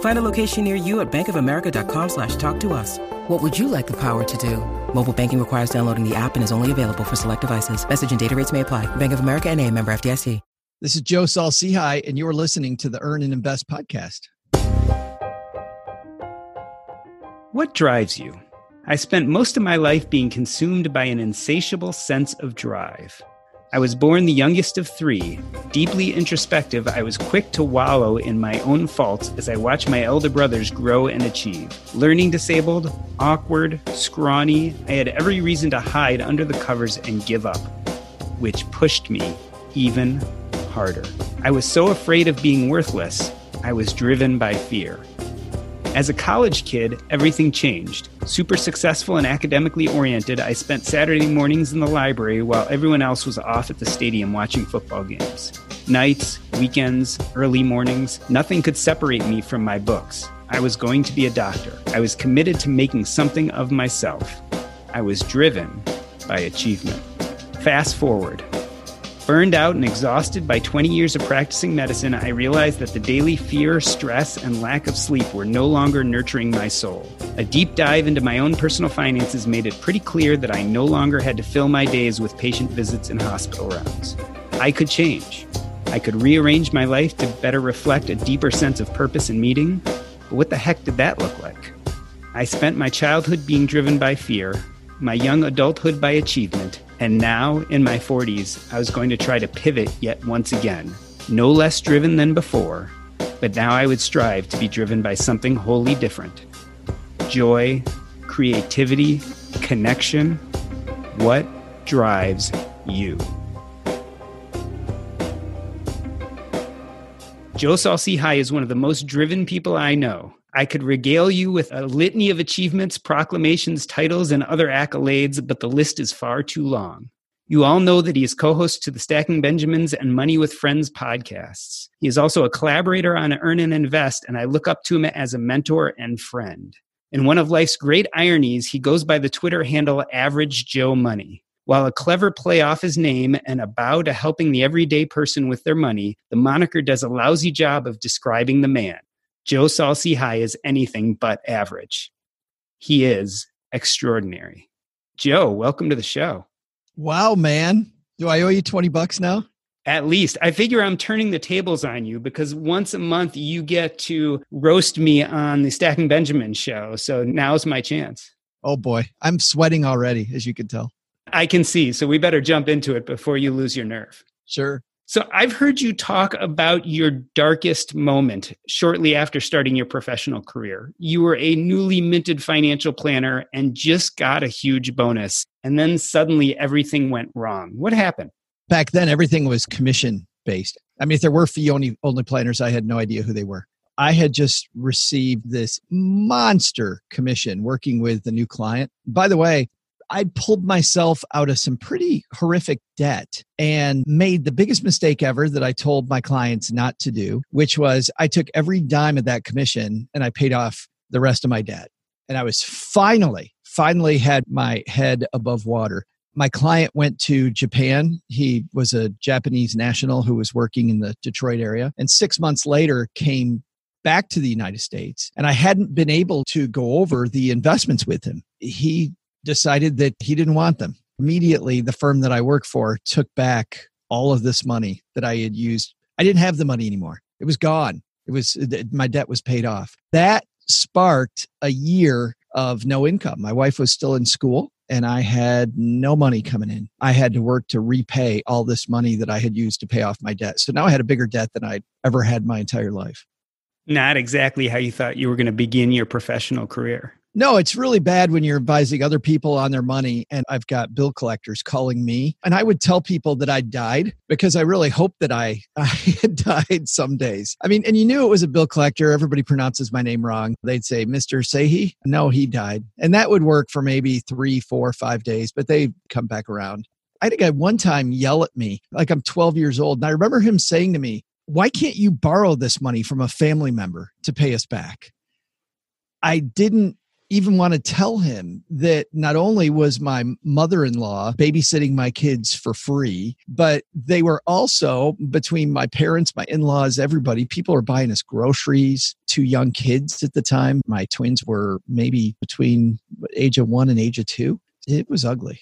Find a location near you at bankofamerica.com slash talk to us. What would you like the power to do? Mobile banking requires downloading the app and is only available for select devices. Message and data rates may apply. Bank of America and a member FDIC. This is Joe Saul-Sehy, and you're listening to the Earn and Invest podcast. What drives you? I spent most of my life being consumed by an insatiable sense of drive. I was born the youngest of three. Deeply introspective, I was quick to wallow in my own faults as I watched my elder brothers grow and achieve. Learning disabled, awkward, scrawny, I had every reason to hide under the covers and give up, which pushed me even harder. I was so afraid of being worthless, I was driven by fear. As a college kid, everything changed. Super successful and academically oriented, I spent Saturday mornings in the library while everyone else was off at the stadium watching football games. Nights, weekends, early mornings, nothing could separate me from my books. I was going to be a doctor. I was committed to making something of myself. I was driven by achievement. Fast forward, Burned out and exhausted by 20 years of practicing medicine, I realized that the daily fear, stress, and lack of sleep were no longer nurturing my soul. A deep dive into my own personal finances made it pretty clear that I no longer had to fill my days with patient visits and hospital rounds. I could change. I could rearrange my life to better reflect a deeper sense of purpose and meaning. But what the heck did that look like? I spent my childhood being driven by fear, my young adulthood by achievement, and now, in my 40s, I was going to try to pivot yet once again. No less driven than before, but now I would strive to be driven by something wholly different joy, creativity, connection. What drives you? Joe Saul-Sehy is one of the most driven people I know. I could regale you with a litany of achievements, proclamations, titles, and other accolades, but the list is far too long. You all know that he is co host to the Stacking Benjamins and Money with Friends podcasts. He is also a collaborator on Earn and Invest, and I look up to him as a mentor and friend. In one of life's great ironies, he goes by the Twitter handle Average Joe Money. While a clever play off his name and a bow to helping the everyday person with their money, the moniker does a lousy job of describing the man. Joe Saul-Sehy is anything but average. He is extraordinary. Joe, welcome to the show. Wow, man. Do I owe you 20 bucks now? At least. I figure I'm turning the tables on you because once a month you get to roast me on the Stacking Benjamin show. So now's my chance. Oh boy, I'm sweating already, as you can tell. I can see. So we better jump into it before you lose your nerve. Sure. So I've heard you talk about your darkest moment shortly after starting your professional career. You were a newly minted financial planner and just got a huge bonus. And then suddenly everything went wrong. What happened? Back then, everything was commission based. I mean, if there were fee only, only planners, I had no idea who they were. I had just received this monster commission working with the new client. By the way, I pulled myself out of some pretty horrific debt and made the biggest mistake ever that I told my clients not to do, which was I took every dime of that commission and I paid off the rest of my debt. And I was finally, finally had my head above water. My client went to Japan. He was a Japanese national who was working in the Detroit area. And six months later, came back to the United States. And I hadn't been able to go over the investments with him. He decided that he didn't want them. Immediately, the firm that I work for took back all of this money that I had used. I didn't have the money anymore. It was gone. It was my debt was paid off. That sparked a year of no income. My wife was still in school and I had no money coming in. I had to work to repay all this money that I had used to pay off my debt. So now I had a bigger debt than I'd ever had my entire life. Not exactly how you thought you were going to begin your professional career. No, it's really bad when you're advising other people on their money. And I've got bill collectors calling me. And I would tell people that I died because I really hoped that I, I had died some days. I mean, and you knew it was a bill collector. Everybody pronounces my name wrong. They'd say, Mr. Sahi? No, he died. And that would work for maybe three, four, five days, but they come back around. I think I one time yell at me like I'm 12 years old. And I remember him saying to me, Why can't you borrow this money from a family member to pay us back? I didn't even want to tell him that not only was my mother in law babysitting my kids for free, but they were also between my parents, my in laws, everybody, people are buying us groceries, two young kids at the time. My twins were maybe between age of one and age of two. It was ugly.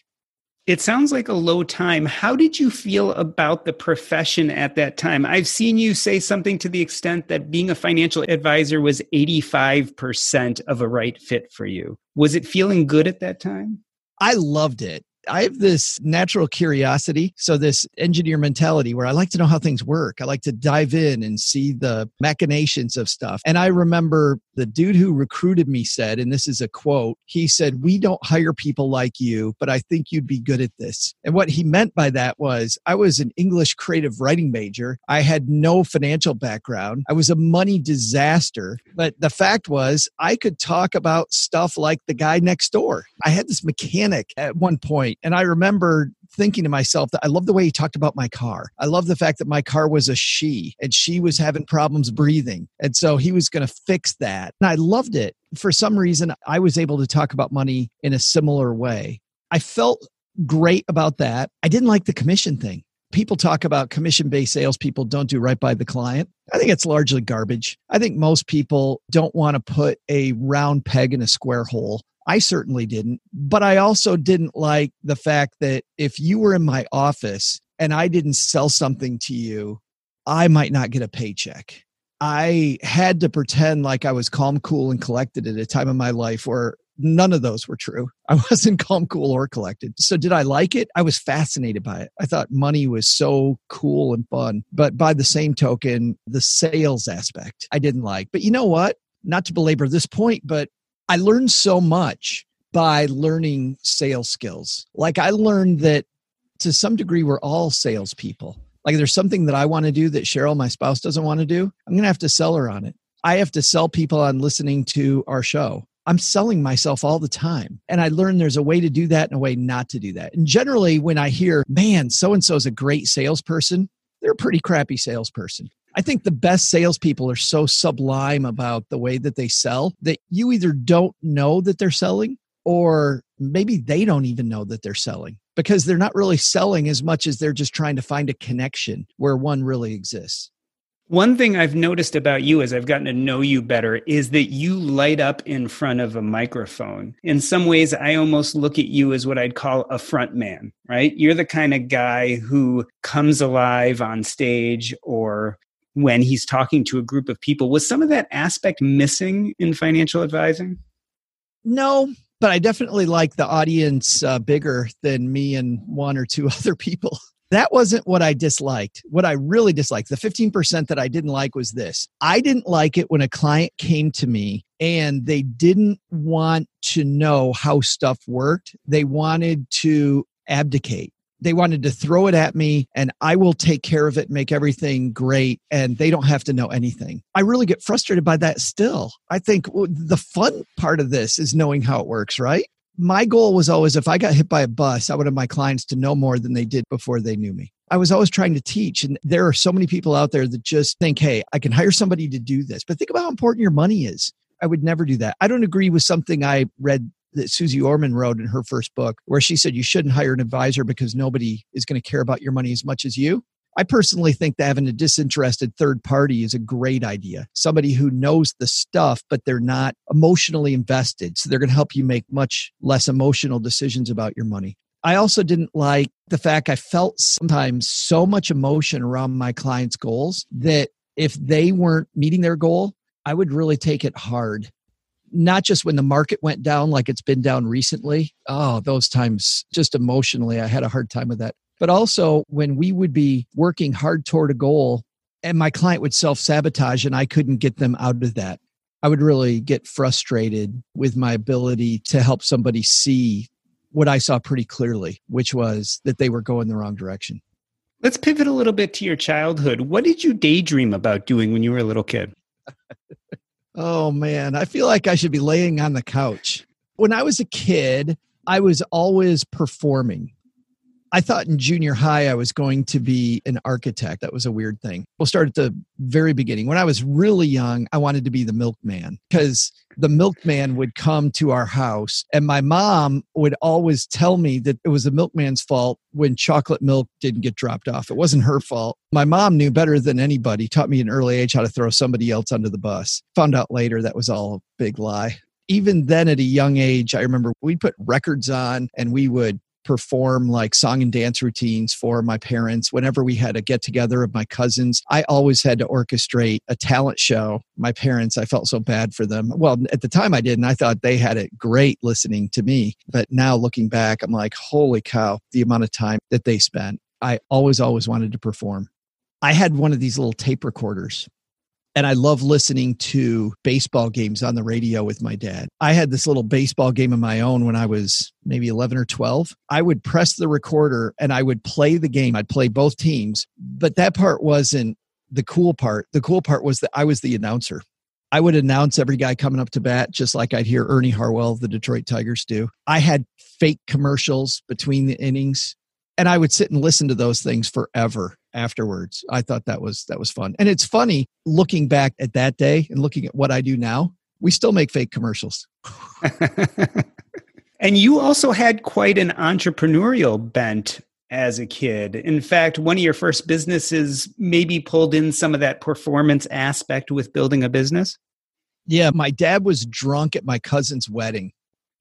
It sounds like a low time. How did you feel about the profession at that time? I've seen you say something to the extent that being a financial advisor was 85% of a right fit for you. Was it feeling good at that time? I loved it. I have this natural curiosity. So, this engineer mentality where I like to know how things work. I like to dive in and see the machinations of stuff. And I remember the dude who recruited me said, and this is a quote, he said, We don't hire people like you, but I think you'd be good at this. And what he meant by that was I was an English creative writing major. I had no financial background. I was a money disaster. But the fact was, I could talk about stuff like the guy next door. I had this mechanic at one point, and I remember thinking to myself that I love the way he talked about my car. I love the fact that my car was a she and she was having problems breathing. And so he was going to fix that. And I loved it. For some reason, I was able to talk about money in a similar way. I felt great about that. I didn't like the commission thing. People talk about commission based salespeople don't do right by the client. I think it's largely garbage. I think most people don't want to put a round peg in a square hole. I certainly didn't. But I also didn't like the fact that if you were in my office and I didn't sell something to you, I might not get a paycheck. I had to pretend like I was calm, cool, and collected at a time in my life where none of those were true. I wasn't calm, cool, or collected. So, did I like it? I was fascinated by it. I thought money was so cool and fun. But by the same token, the sales aspect I didn't like. But you know what? Not to belabor this point, but I learned so much by learning sales skills. Like I learned that to some degree, we're all salespeople. Like there's something that I want to do that Cheryl, my spouse, doesn't want to do. I'm going to have to sell her on it. I have to sell people on listening to our show. I'm selling myself all the time. And I learned there's a way to do that and a way not to do that. And generally, when I hear, man, so and so is a great salesperson, they're a pretty crappy salesperson. I think the best salespeople are so sublime about the way that they sell that you either don't know that they're selling or maybe they don't even know that they're selling because they're not really selling as much as they're just trying to find a connection where one really exists. One thing I've noticed about you as I've gotten to know you better is that you light up in front of a microphone. In some ways, I almost look at you as what I'd call a front man, right? You're the kind of guy who comes alive on stage or when he's talking to a group of people. Was some of that aspect missing in financial advising? No, but I definitely like the audience uh, bigger than me and one or two other people. That wasn't what I disliked. What I really disliked, the 15% that I didn't like was this. I didn't like it when a client came to me and they didn't want to know how stuff worked. They wanted to abdicate they wanted to throw it at me and I will take care of it, make everything great, and they don't have to know anything. I really get frustrated by that still. I think the fun part of this is knowing how it works, right? My goal was always if I got hit by a bus, I wanted my clients to know more than they did before they knew me. I was always trying to teach. And there are so many people out there that just think, hey, I can hire somebody to do this. But think about how important your money is. I would never do that. I don't agree with something I read that Suze Orman wrote in her first book, where she said you shouldn't hire an advisor because nobody is going to care about your money as much as you. I personally think that having a disinterested third party is a great idea. Somebody who knows the stuff, but they're not emotionally invested. So they're going to help you make much less emotional decisions about your money. I also didn't like the fact I felt sometimes so much emotion around my clients' goals that if they weren't meeting their goal, I would really take it hard not just when the market went down like it's been down recently. Oh, those times just emotionally, I had a hard time with that. But also when we would be working hard toward a goal and my client would self sabotage and I couldn't get them out of that. I would really get frustrated with my ability to help somebody see what I saw pretty clearly, which was that they were going the wrong direction. Let's pivot a little bit to your childhood. What did you daydream about doing when you were a little kid? oh, man. I feel like I should be laying on the couch. When I was a kid, I was always performing. I thought in junior high I was going to be an architect. That was a weird thing. We'll start at the very beginning. When I was really young, I wanted to be the milkman because the milkman would come to our house and my mom would always tell me that it was the milkman's fault when chocolate milk didn't get dropped off. It wasn't her fault. My mom knew better than anybody, taught me at an early age how to throw somebody else under the bus. Found out later that was all a big lie even then at a young age, I remember we'd put records on and we would perform like song and dance routines for my parents. Whenever we had a get together of my cousins, I always had to orchestrate a talent show. My parents, I felt so bad for them. Well, at the time I did, and I thought they had it great listening to me. But now looking back, I'm like, holy cow, the amount of time that they spent. I always, always wanted to perform. I had one of these little tape recorders and I love listening to baseball games on the radio with my dad. I had this little baseball game of my own when I was maybe 11 or 12. I would press the recorder and I would play the game. I'd play both teams, but that part wasn't the cool part. The cool part was that I was the announcer. I would announce every guy coming up to bat, just like I'd hear Ernie Harwell, the Detroit Tigers, do. I had fake commercials between the innings and I would sit and listen to those things forever afterwards. I thought that was that was fun. And it's funny looking back at that day and looking at what I do now, we still make fake commercials. and you also had quite an entrepreneurial bent as a kid. In fact, one of your first businesses maybe pulled in some of that performance aspect with building a business. Yeah, my dad was drunk at my cousin's wedding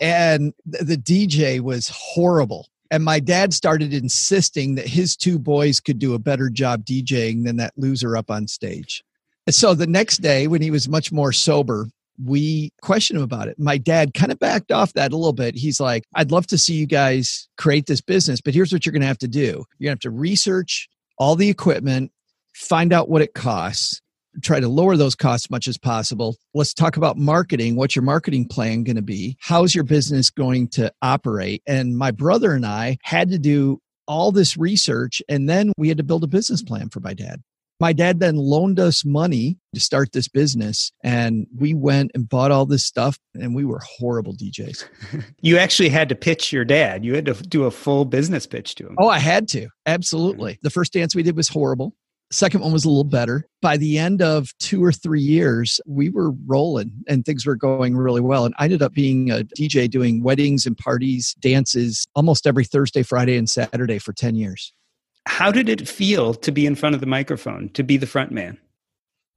and the DJ was horrible and my dad started insisting that his two boys could do a better job DJing than that loser up on stage. So the next day, when he was much more sober, we questioned him about it. My dad kind of backed off that a little bit. He's like, I'd love to see you guys create this business, but here's what you're going to have to do you're going to have to research all the equipment, find out what it costs, try to lower those costs as much as possible. Let's talk about marketing. What's your marketing plan going to be? How's your business going to operate? And my brother and I had to do all this research and then we had to build a business plan for my dad. My dad then loaned us money to start this business and we went and bought all this stuff and we were horrible DJs. you actually had to pitch your dad. You had to do a full business pitch to him. Oh, I had to. Absolutely. Mm-hmm. The first dance we did was horrible. Second one was a little better. By the end of two or three years, we were rolling and things were going really well. And I ended up being a DJ doing weddings and parties, dances almost every Thursday, Friday, and Saturday for 10 years. How did it feel to be in front of the microphone, to be the front man?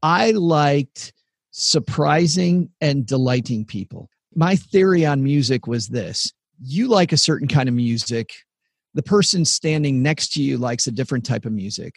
I liked surprising and delighting people. My theory on music was this you like a certain kind of music, the person standing next to you likes a different type of music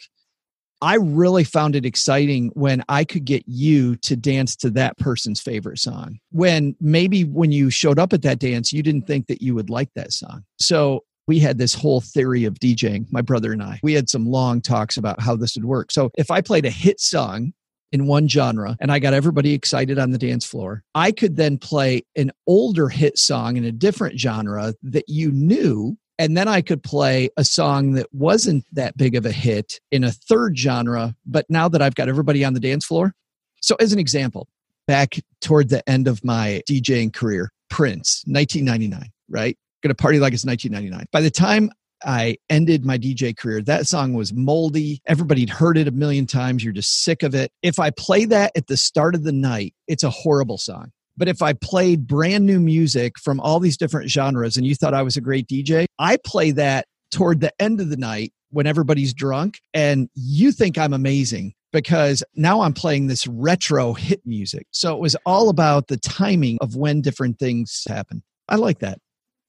I really found it exciting when I could get you to dance to that person's favorite song. When maybe when you showed up at that dance, you didn't think that you would like that song. So we had this whole theory of DJing, my brother and I. We had some long talks about how this would work. So if I played a hit song in one genre and I got everybody excited on the dance floor, I could then play an older hit song in a different genre that you knew and then I could play a song that wasn't that big of a hit in a third genre, but now that I've got everybody on the dance floor. So, as an example, back toward the end of my DJing career, Prince, 1999, right? Gonna party like it's 1999. By the time I ended my DJ career, that song was moldy. Everybody'd heard it a million times. You're just sick of it. If I play that at the start of the night, it's a horrible song. But if I played brand new music from all these different genres and you thought I was a great DJ, I play that toward the end of the night when everybody's drunk and you think I'm amazing because now I'm playing this retro hit music. So it was all about the timing of when different things happen. I like that.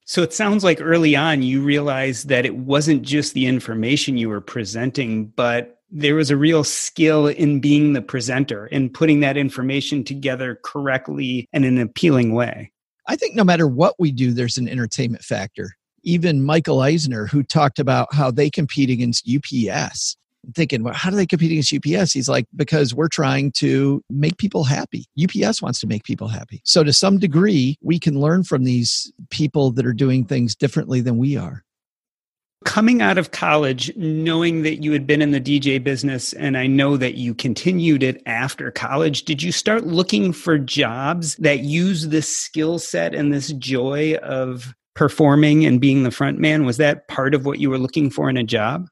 So it sounds like early on you realized that it wasn't just the information you were presenting, but there was a real skill in being the presenter and putting that information together correctly and in an appealing way. I think no matter what we do, there's an entertainment factor. Even Michael Eisner, who talked about how they compete against UPS, I'm thinking, well, how do they compete against UPS? He's like, because we're trying to make people happy. UPS wants to make people happy. So, to some degree, we can learn from these people that are doing things differently than we are. Coming out of college, knowing that you had been in the DJ business, and I know that you continued it after college, did you start looking for jobs that use this skill set and this joy of performing and being the front man? Was that part of what you were looking for in a job?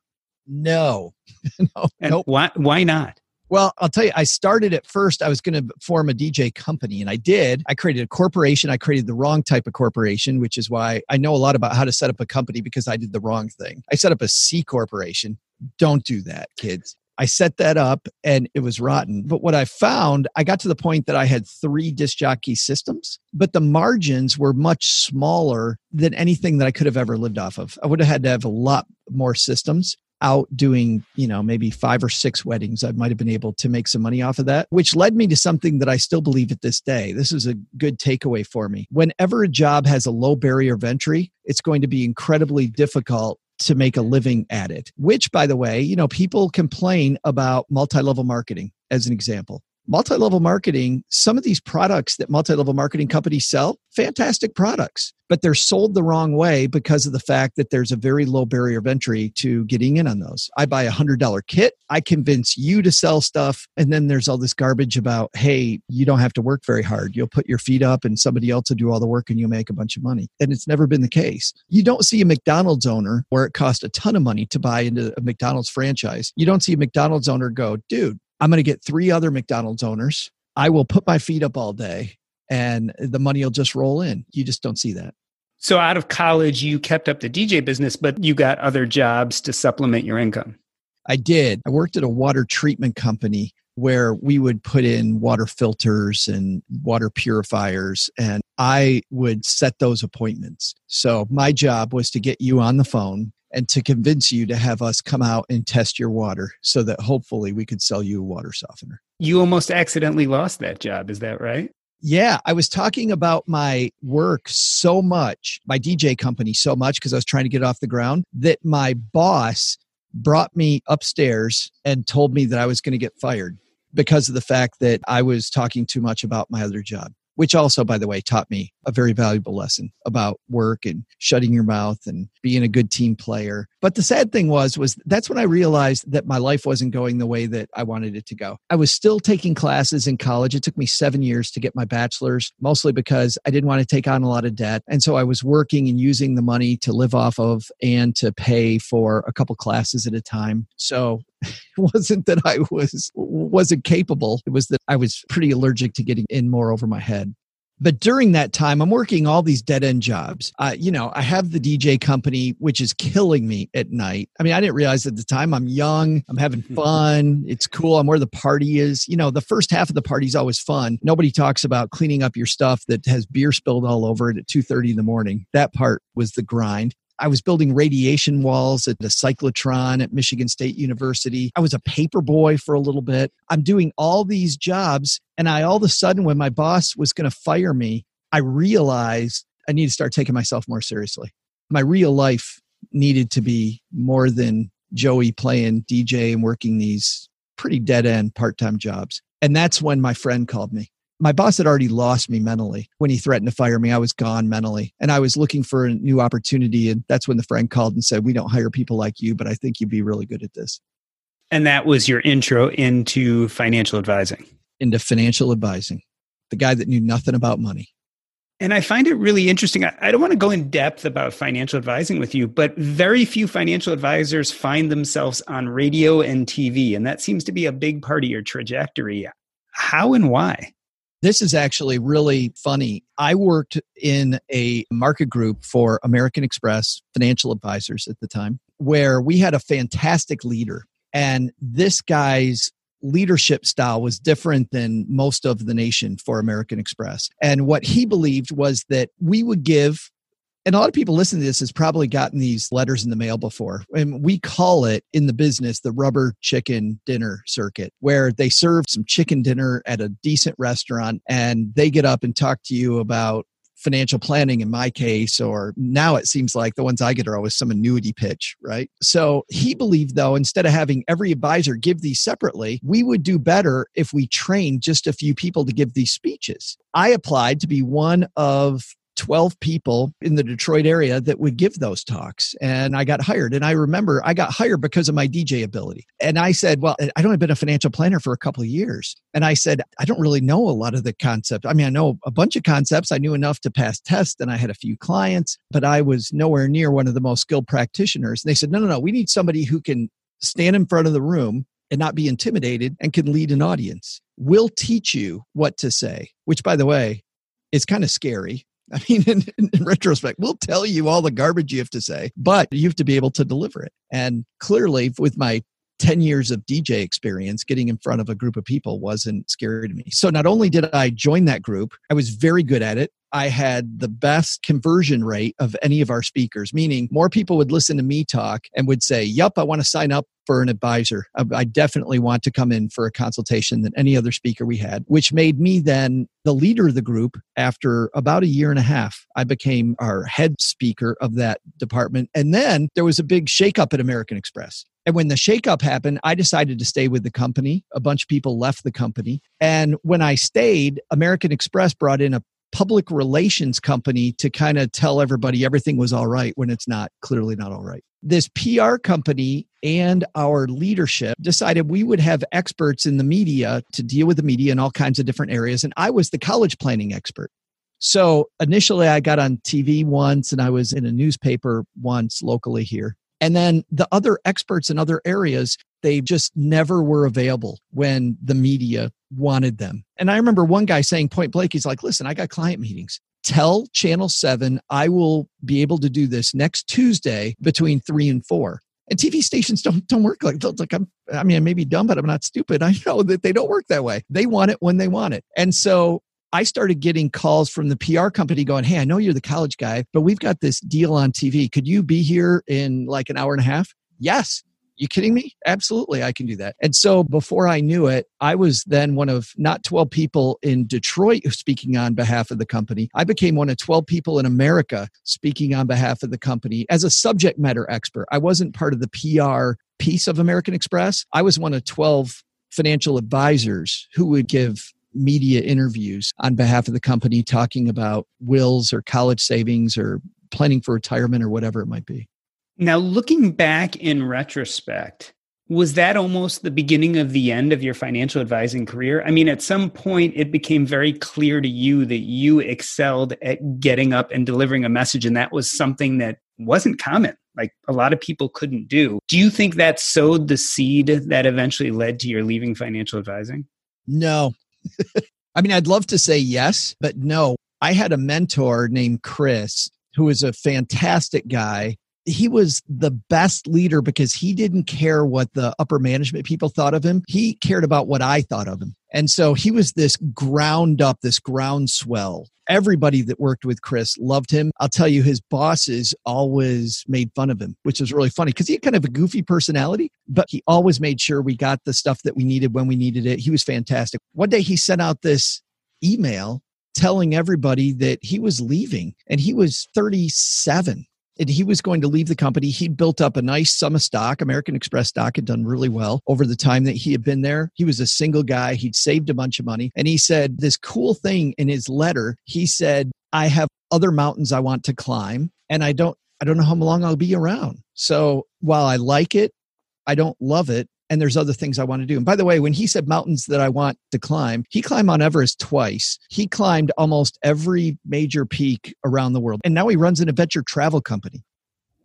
No. no and nope. why, why not? Well, I'll tell you, I started at first, I was going to form a DJ company, and I did. I created a corporation. I created the wrong type of corporation, which is why I know a lot about how to set up a company because I did the wrong thing. I set up a C corporation. Don't do that, kids. I set that up and it was rotten. But what I found, I got to the point that I had three disc jockey systems, but the margins were much smaller than anything that I could have ever lived off of. I would have had to have a lot more systems out doing, you know, maybe five or six weddings, I might have been able to make some money off of that, which led me to something that I still believe at this day. This is a good takeaway for me. Whenever a job has a low barrier of entry, it's going to be incredibly difficult to make a living at it, which, by the way, you know, people complain about multi level marketing as an example multi-level marketing some of these products that multi-level marketing companies sell fantastic products but they're sold the wrong way because of the fact that there's a very low barrier of entry to getting in on those. I buy a hundred dollar kit i convince you to sell stuff and then there's all this garbage about hey you don't have to work very hard. You'll put your feet up and somebody else will do all the work and you'll make a bunch of money. And it's never been the case. You don't see a mcdonald's owner where it costs a ton of money to buy into a mcdonald's franchise. You don't see a mcdonald's owner go dude I'm going to get three other McDonald's owners. I will put my feet up all day and the money will just roll in. You just don't see that. So, out of college, you kept up the DJ business, but you got other jobs to supplement your income. I did. I worked at a water treatment company where we would put in water filters and water purifiers, and I would set those appointments. So, my job was to get you on the phone and to convince you to have us come out and test your water so that hopefully we could sell you a water softener. You almost accidentally lost that job, is that right? Yeah, I was talking about my work so much, my DJ company so much because I was trying to get off the ground that my boss brought me upstairs and told me that I was going to get fired because of the fact that I was talking too much about my other job which also, by the way, taught me a very valuable lesson about work and shutting your mouth and being a good team player. But the sad thing was, was that's when I realized that my life wasn't going the way that I wanted it to go. I was still taking classes in college. It took me seven years to get my bachelor's, mostly because I didn't want to take on a lot of debt. And so I was working and using the money to live off of and to pay for a couple classes at a time. So it wasn't that I was wasn't capable. It was that I was pretty allergic to getting in more over my head. But during that time, I'm working all these dead end jobs. Uh, you know, I have the DJ company, which is killing me at night. I mean, I didn't realize at the time I'm young, I'm having fun, it's cool, I'm where the party is. You know, the first half of the party is always fun. Nobody talks about cleaning up your stuff that has beer spilled all over it at 2:30 in the morning. That part was the grind. I was building radiation walls at the cyclotron at Michigan State University. I was a paper boy for a little bit. I'm doing all these jobs. And I all of a sudden, when my boss was going to fire me, I realized I need to start taking myself more seriously. My real life needed to be more than Joey playing DJ and working these pretty dead end part time jobs. And that's when my friend called me my boss had already lost me mentally when he threatened to fire me i was gone mentally and i was looking for a new opportunity and that's when the friend called and said we don't hire people like you but i think you'd be really good at this and that was your intro into financial advising into financial advising the guy that knew nothing about money and I find it really interesting. I don't want to go in depth about financial advising with you, but very few financial advisors find themselves on radio and TV. And that seems to be a big part of your trajectory. How and why? This is actually really funny. I worked in a market group for American Express financial advisors at the time, where we had a fantastic leader. And this guy's leadership style was different than most of the nation for American Express. And what he believed was that we would give and a lot of people listening to this has probably gotten these letters in the mail before. And we call it in the business the rubber chicken dinner circuit, where they serve some chicken dinner at a decent restaurant and they get up and talk to you about financial planning in my case, or now it seems like the ones I get are always some annuity pitch, right? So he believed, though, instead of having every advisor give these separately, we would do better if we trained just a few people to give these speeches. I applied to be one of 12 people in the Detroit area that would give those talks. And I got hired. And I remember I got hired because of my DJ ability. And I said, Well, I don't have been a financial planner for a couple of years. And I said, I don't really know a lot of the concepts. I mean, I know a bunch of concepts. I knew enough to pass tests and I had a few clients, but I was nowhere near one of the most skilled practitioners. And they said, No, no, no, we need somebody who can stand in front of the room and not be intimidated and can lead an audience. We'll teach you what to say, which, by the way, is kind of scary I mean, in, in, retrospect, we'll tell you all the garbage you have to say, but you have to be able to deliver it. And clearly, with my 10 years of DJ experience, getting in front of a group of people wasn't scary to me. So not only did I join that group, I was very good at it. I had the best conversion rate of any of our speakers, meaning more people would listen to me talk and would say, Yup, I want to sign up for an advisor. I definitely want to come in for a consultation than any other speaker we had, which made me then the leader of the group after about a year and a half. I became our head speaker of that department. And then there was a big shakeup at American Express. And when the shakeup happened, I decided to stay with the company. A bunch of people left the company. And when I stayed, American Express brought in a public relations company to kind of tell everybody everything was all right when it's not clearly not all right. This PR company and our leadership decided we would have experts in the media to deal with the media in all kinds of different areas. And I was the college planning expert. So initially, I got on TV once and I was in a newspaper once locally here. And then the other experts in other areas, they just never were available when the media wanted them. And I remember one guy saying point blank, he's like, listen, I got client meetings. Tell Channel 7 I will be able to do this next Tuesday between three and four. And TV stations don't don't work like like I'm. I mean, I may be dumb, but I'm not stupid. I know that they don't work that way. They want it when they want it. And so I started getting calls from the PR company going, Hey, I know you're the college guy, but we've got this deal on TV. Could you be here in like an hour and a half? Yes. You kidding me? Absolutely, I can do that. And so before I knew it, I was then one of not 12 people in Detroit speaking on behalf of the company. I became one of 12 people in America speaking on behalf of the company as a subject matter expert. I wasn't part of the PR piece of American Express. I was one of 12 financial advisors who would give media interviews on behalf of the company talking about wills or college savings or planning for retirement or whatever it might be. Now, looking back in retrospect, was that almost the beginning of the end of your financial advising career? I mean, at some point, it became very clear to you that you excelled at getting up and delivering a message, and that was something that wasn't common. Like a lot of people couldn't do. Do you think that sowed the seed that eventually led to your leaving financial advising? No, I mean, I'd love to say yes, but no. I had a mentor named Chris who was a fantastic guy. He was the best leader because he didn't care what the upper management people thought of him. He cared about what I thought of him. And so he was this ground up, this groundswell everybody that worked with Chris loved him. I'll tell you, his bosses always made fun of him, which was really funny because he had kind of a goofy personality, but he always made sure we got the stuff that we needed when we needed it. He was fantastic. One day he sent out this email telling everybody that he was leaving and he was 37 and he was going to leave the company. He'd built up a nice sum of stock. American Express stock had done really well over the time that he had been there. He was a single guy. He'd saved a bunch of money. And he said this cool thing in his letter. He said, I have other mountains I want to climb and I don't I don't know how long I'll be around. So while I like it, I don't love it and there's other things I want to do. And by the way, when he said mountains that I want to climb, he climbed Mount Everest twice. He climbed almost every major peak around the world. And now he runs an adventure travel company.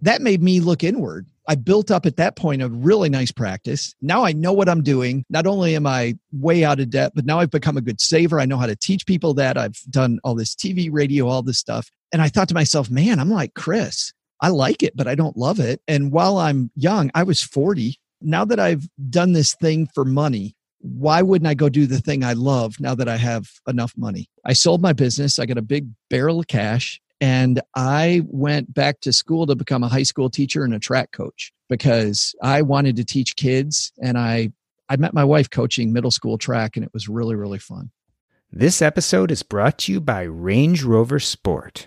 That made me look inward. I built up at that point a really nice practice. Now I know what I'm doing. Not only am I way out of debt, but now I've become a good saver. I know how to teach people that. I've done all this TV, radio, all this stuff. And I thought to myself, man, I'm like Chris. I like it, but I don't love it. And while I'm young, I was 40 now that I've done this thing for money, why wouldn't I go do the thing I love now that I have enough money? I sold my business. I got a big barrel of cash And I went back to school to become a high school teacher and a track coach because I wanted to teach kids. And I, I met my wife coaching middle school track, and it was really, really fun. This episode is brought to you by Range Rover Sport.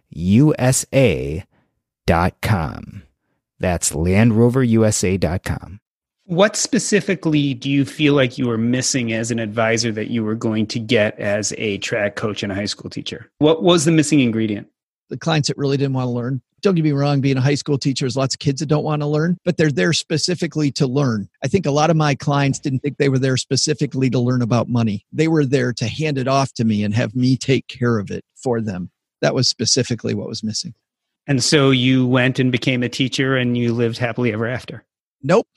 USA.com. That's LandRoverUSA.com. What specifically do you feel like you were missing as an advisor that you were going to get as a track coach and a high school teacher? What was the missing ingredient? The clients that really didn't want to learn. Don't get me wrong, being a high school teacher, there's lots of kids that don't want to learn, but they're there specifically to learn. I think a lot of my clients didn't think they were there specifically to learn about money. They were there to hand it off to me and have me take care of it for them. That was specifically what was missing. And so you went and became a teacher and you lived happily ever after. Nope.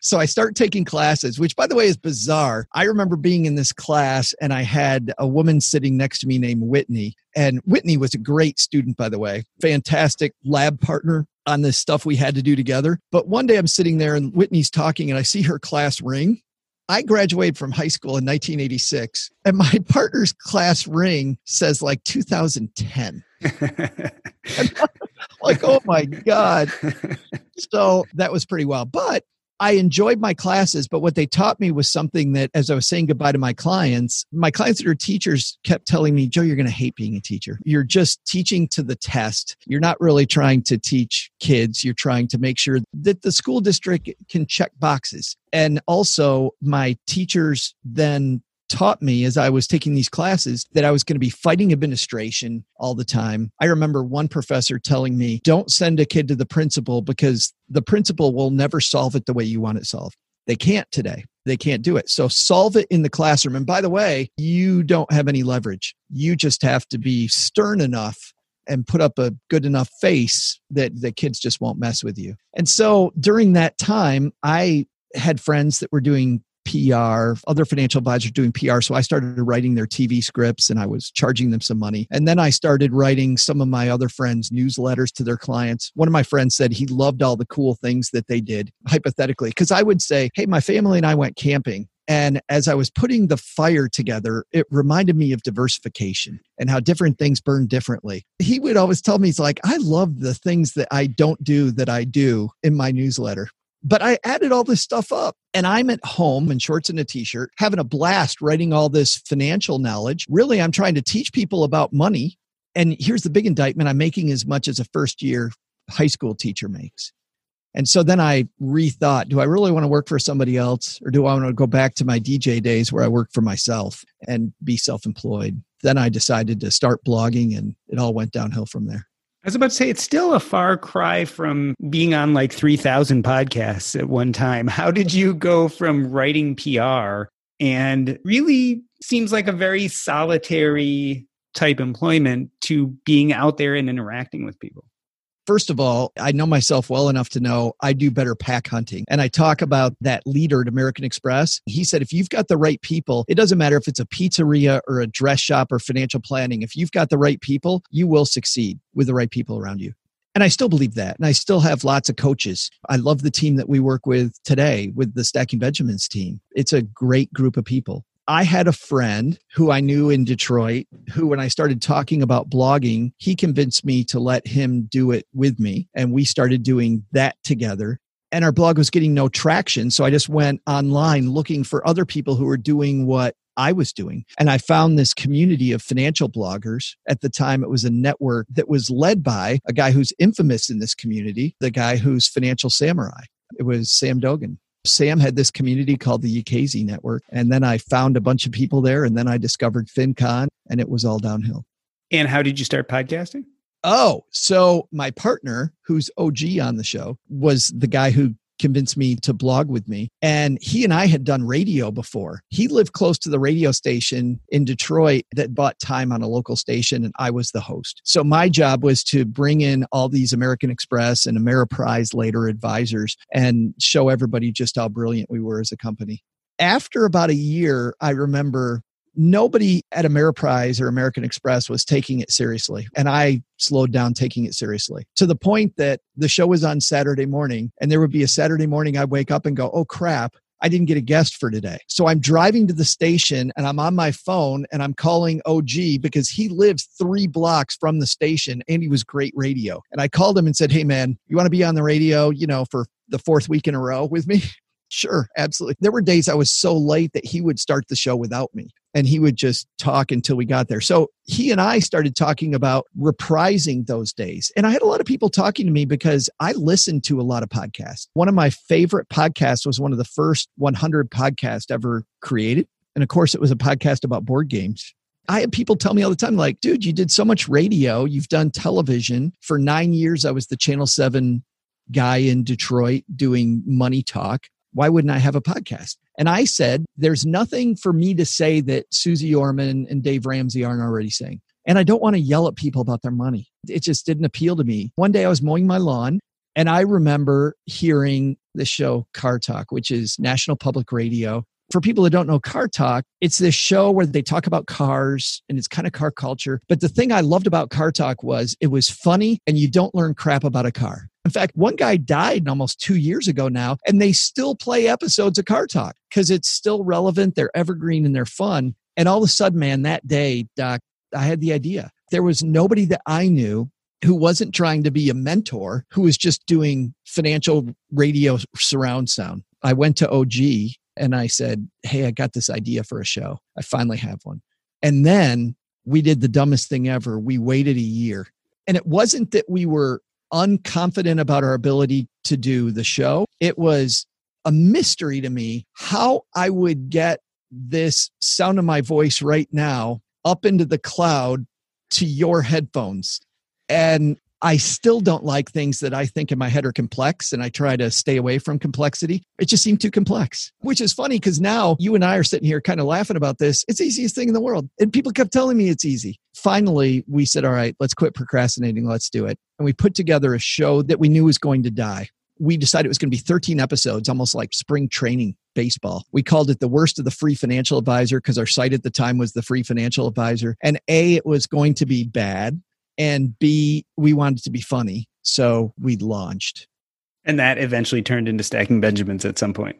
So I start taking classes, which by the way is bizarre. I remember being in this class and I had a woman sitting next to me named Whitney. And Whitney was a great student, by the way, fantastic lab partner on this stuff we had to do together. But one day I'm sitting there and Whitney's talking and I see her class ring. I graduated from high school in 1986 and my partner's class ring says like 2010. like, oh my God. So that was pretty well. But I enjoyed my classes, but what they taught me was something that, as I was saying goodbye to my clients, my clients that are teachers kept telling me, Joe, you're going to hate being a teacher. You're just teaching to the test. You're not really trying to teach kids. You're trying to make sure that the school district can check boxes. And also, my teachers then taught me as I was taking these classes that I was going to be fighting administration all the time. I remember one professor telling me, don't send a kid to the principal because the principal will never solve it the way you want it solved. They can't today. They can't do it. So solve it in the classroom. And by the way, you don't have any leverage. You just have to be stern enough and put up a good enough face that the kids just won't mess with you. And so during that time, I had friends that were doing PR, other financial advisors doing PR. So I started writing their TV scripts and I was charging them some money. And then I started writing some of my other friends' newsletters to their clients. One of my friends said he loved all the cool things that they did, hypothetically, because I would say, Hey, my family and I went camping. And as I was putting the fire together, it reminded me of diversification and how different things burn differently. He would always tell me, he's like, I love the things that I don't do that I do in my newsletter. But I added all this stuff up and I'm at home in shorts and a t shirt, having a blast writing all this financial knowledge. Really, I'm trying to teach people about money. And here's the big indictment I'm making as much as a first year high school teacher makes. And so then I rethought do I really want to work for somebody else or do I want to go back to my DJ days where I worked for myself and be self employed? Then I decided to start blogging and it all went downhill from there. I was about to say it's still a far cry from being on like 3,000 podcasts at one time. How did you go from writing PR and really seems like a very solitary type employment to being out there and interacting with people? First of all, I know myself well enough to know I do better pack hunting. And I talk about that leader at American Express. He said, if you've got the right people, it doesn't matter if it's a pizzeria or a dress shop or financial planning. If you've got the right people, you will succeed with the right people around you. And I still believe that. And I still have lots of coaches. I love the team that we work with today with the Stacking Benjamins team. It's a great group of people. I had a friend who I knew in Detroit who, when I started talking about blogging, he convinced me to let him do it with me. And we started doing that together. And our blog was getting no traction. So I just went online looking for other people who were doing what I was doing. And I found this community of financial bloggers. At the time, it was a network that was led by a guy who's infamous in this community, the guy who's Financial Samurai. It was Sam Dogen. Sam had this community called the Yakezie Network. And then I found a bunch of people there. And then I discovered FinCon and it was all downhill. And how did you start podcasting? Oh, so my partner, who's OG on the show, was the guy who convinced me to blog with me. And he and I had done radio before. He lived close to the radio station in Detroit that bought time on a local station, and I was the host. So my job was to bring in all these American Express and Ameriprise later advisors and show everybody just how brilliant we were as a company. After about a year, I remember nobody at Ameriprise or American Express was taking it seriously. And I slowed down taking it seriously to the point that the show was on Saturday morning. And there would be a Saturday morning I'd wake up and go, oh crap. I didn't get a guest for today. So I'm driving to the station and I'm on my phone and I'm calling OG because he lives three blocks from the station and he was great radio. And I called him and said, Hey man, you want to be on the radio, you know, for the fourth week in a row with me? Sure, absolutely. There were days I was so late that he would start the show without me and he would just talk until we got there. So he and I started talking about reprising those days. And I had a lot of people talking to me because I listened to a lot of podcasts. One of my favorite podcasts was one of the first 100 podcasts ever created. And of course, it was a podcast about board games. I had people tell me all the time, like, dude, you did so much radio, you've done television. For nine years, I was the Channel 7 guy in Detroit doing money talk why wouldn't I have a podcast? And I said, there's nothing for me to say that Suze Orman and Dave Ramsey aren't already saying. And I don't want to yell at people about their money. It just didn't appeal to me. One day I was mowing my lawn and I remember hearing the show Car Talk, which is National Public Radio. For people that don't know Car Talk, it's this show where they talk about cars and it's kind of car culture. But the thing I loved about Car Talk was it was funny and you don't learn crap about a car. In fact, one guy died almost two years ago now, and they still play episodes of Car Talk because it's still relevant, they're evergreen, and they're fun. And all of a sudden, man, that day, Doc, I had the idea. There was nobody that I knew who wasn't trying to be a mentor, who was just doing financial radio surround sound. I went to OG and I said, Hey, I got this idea for a show. I finally have one. And then we did the dumbest thing ever. We waited a year. And it wasn't that we were unconfident about our ability to do the show. It was a mystery to me how I would get this sound of my voice right now up into the cloud to your headphones. And I still don't like things that I think in my head are complex and I try to stay away from complexity. It just seemed too complex, which is funny because now you and I are sitting here kind of laughing about this. It's the easiest thing in the world. And people kept telling me it's easy. Finally, we said, all right, let's quit procrastinating. Let's do it. And we put together a show that we knew was going to die. We decided it was going to be 13 episodes, almost like spring training baseball. We called it the worst of the free financial advisor because our site at the time was the free financial advisor. And A, it was going to be bad and B, we wanted to be funny. So we launched. And that eventually turned into Stacking Benjamins at some point.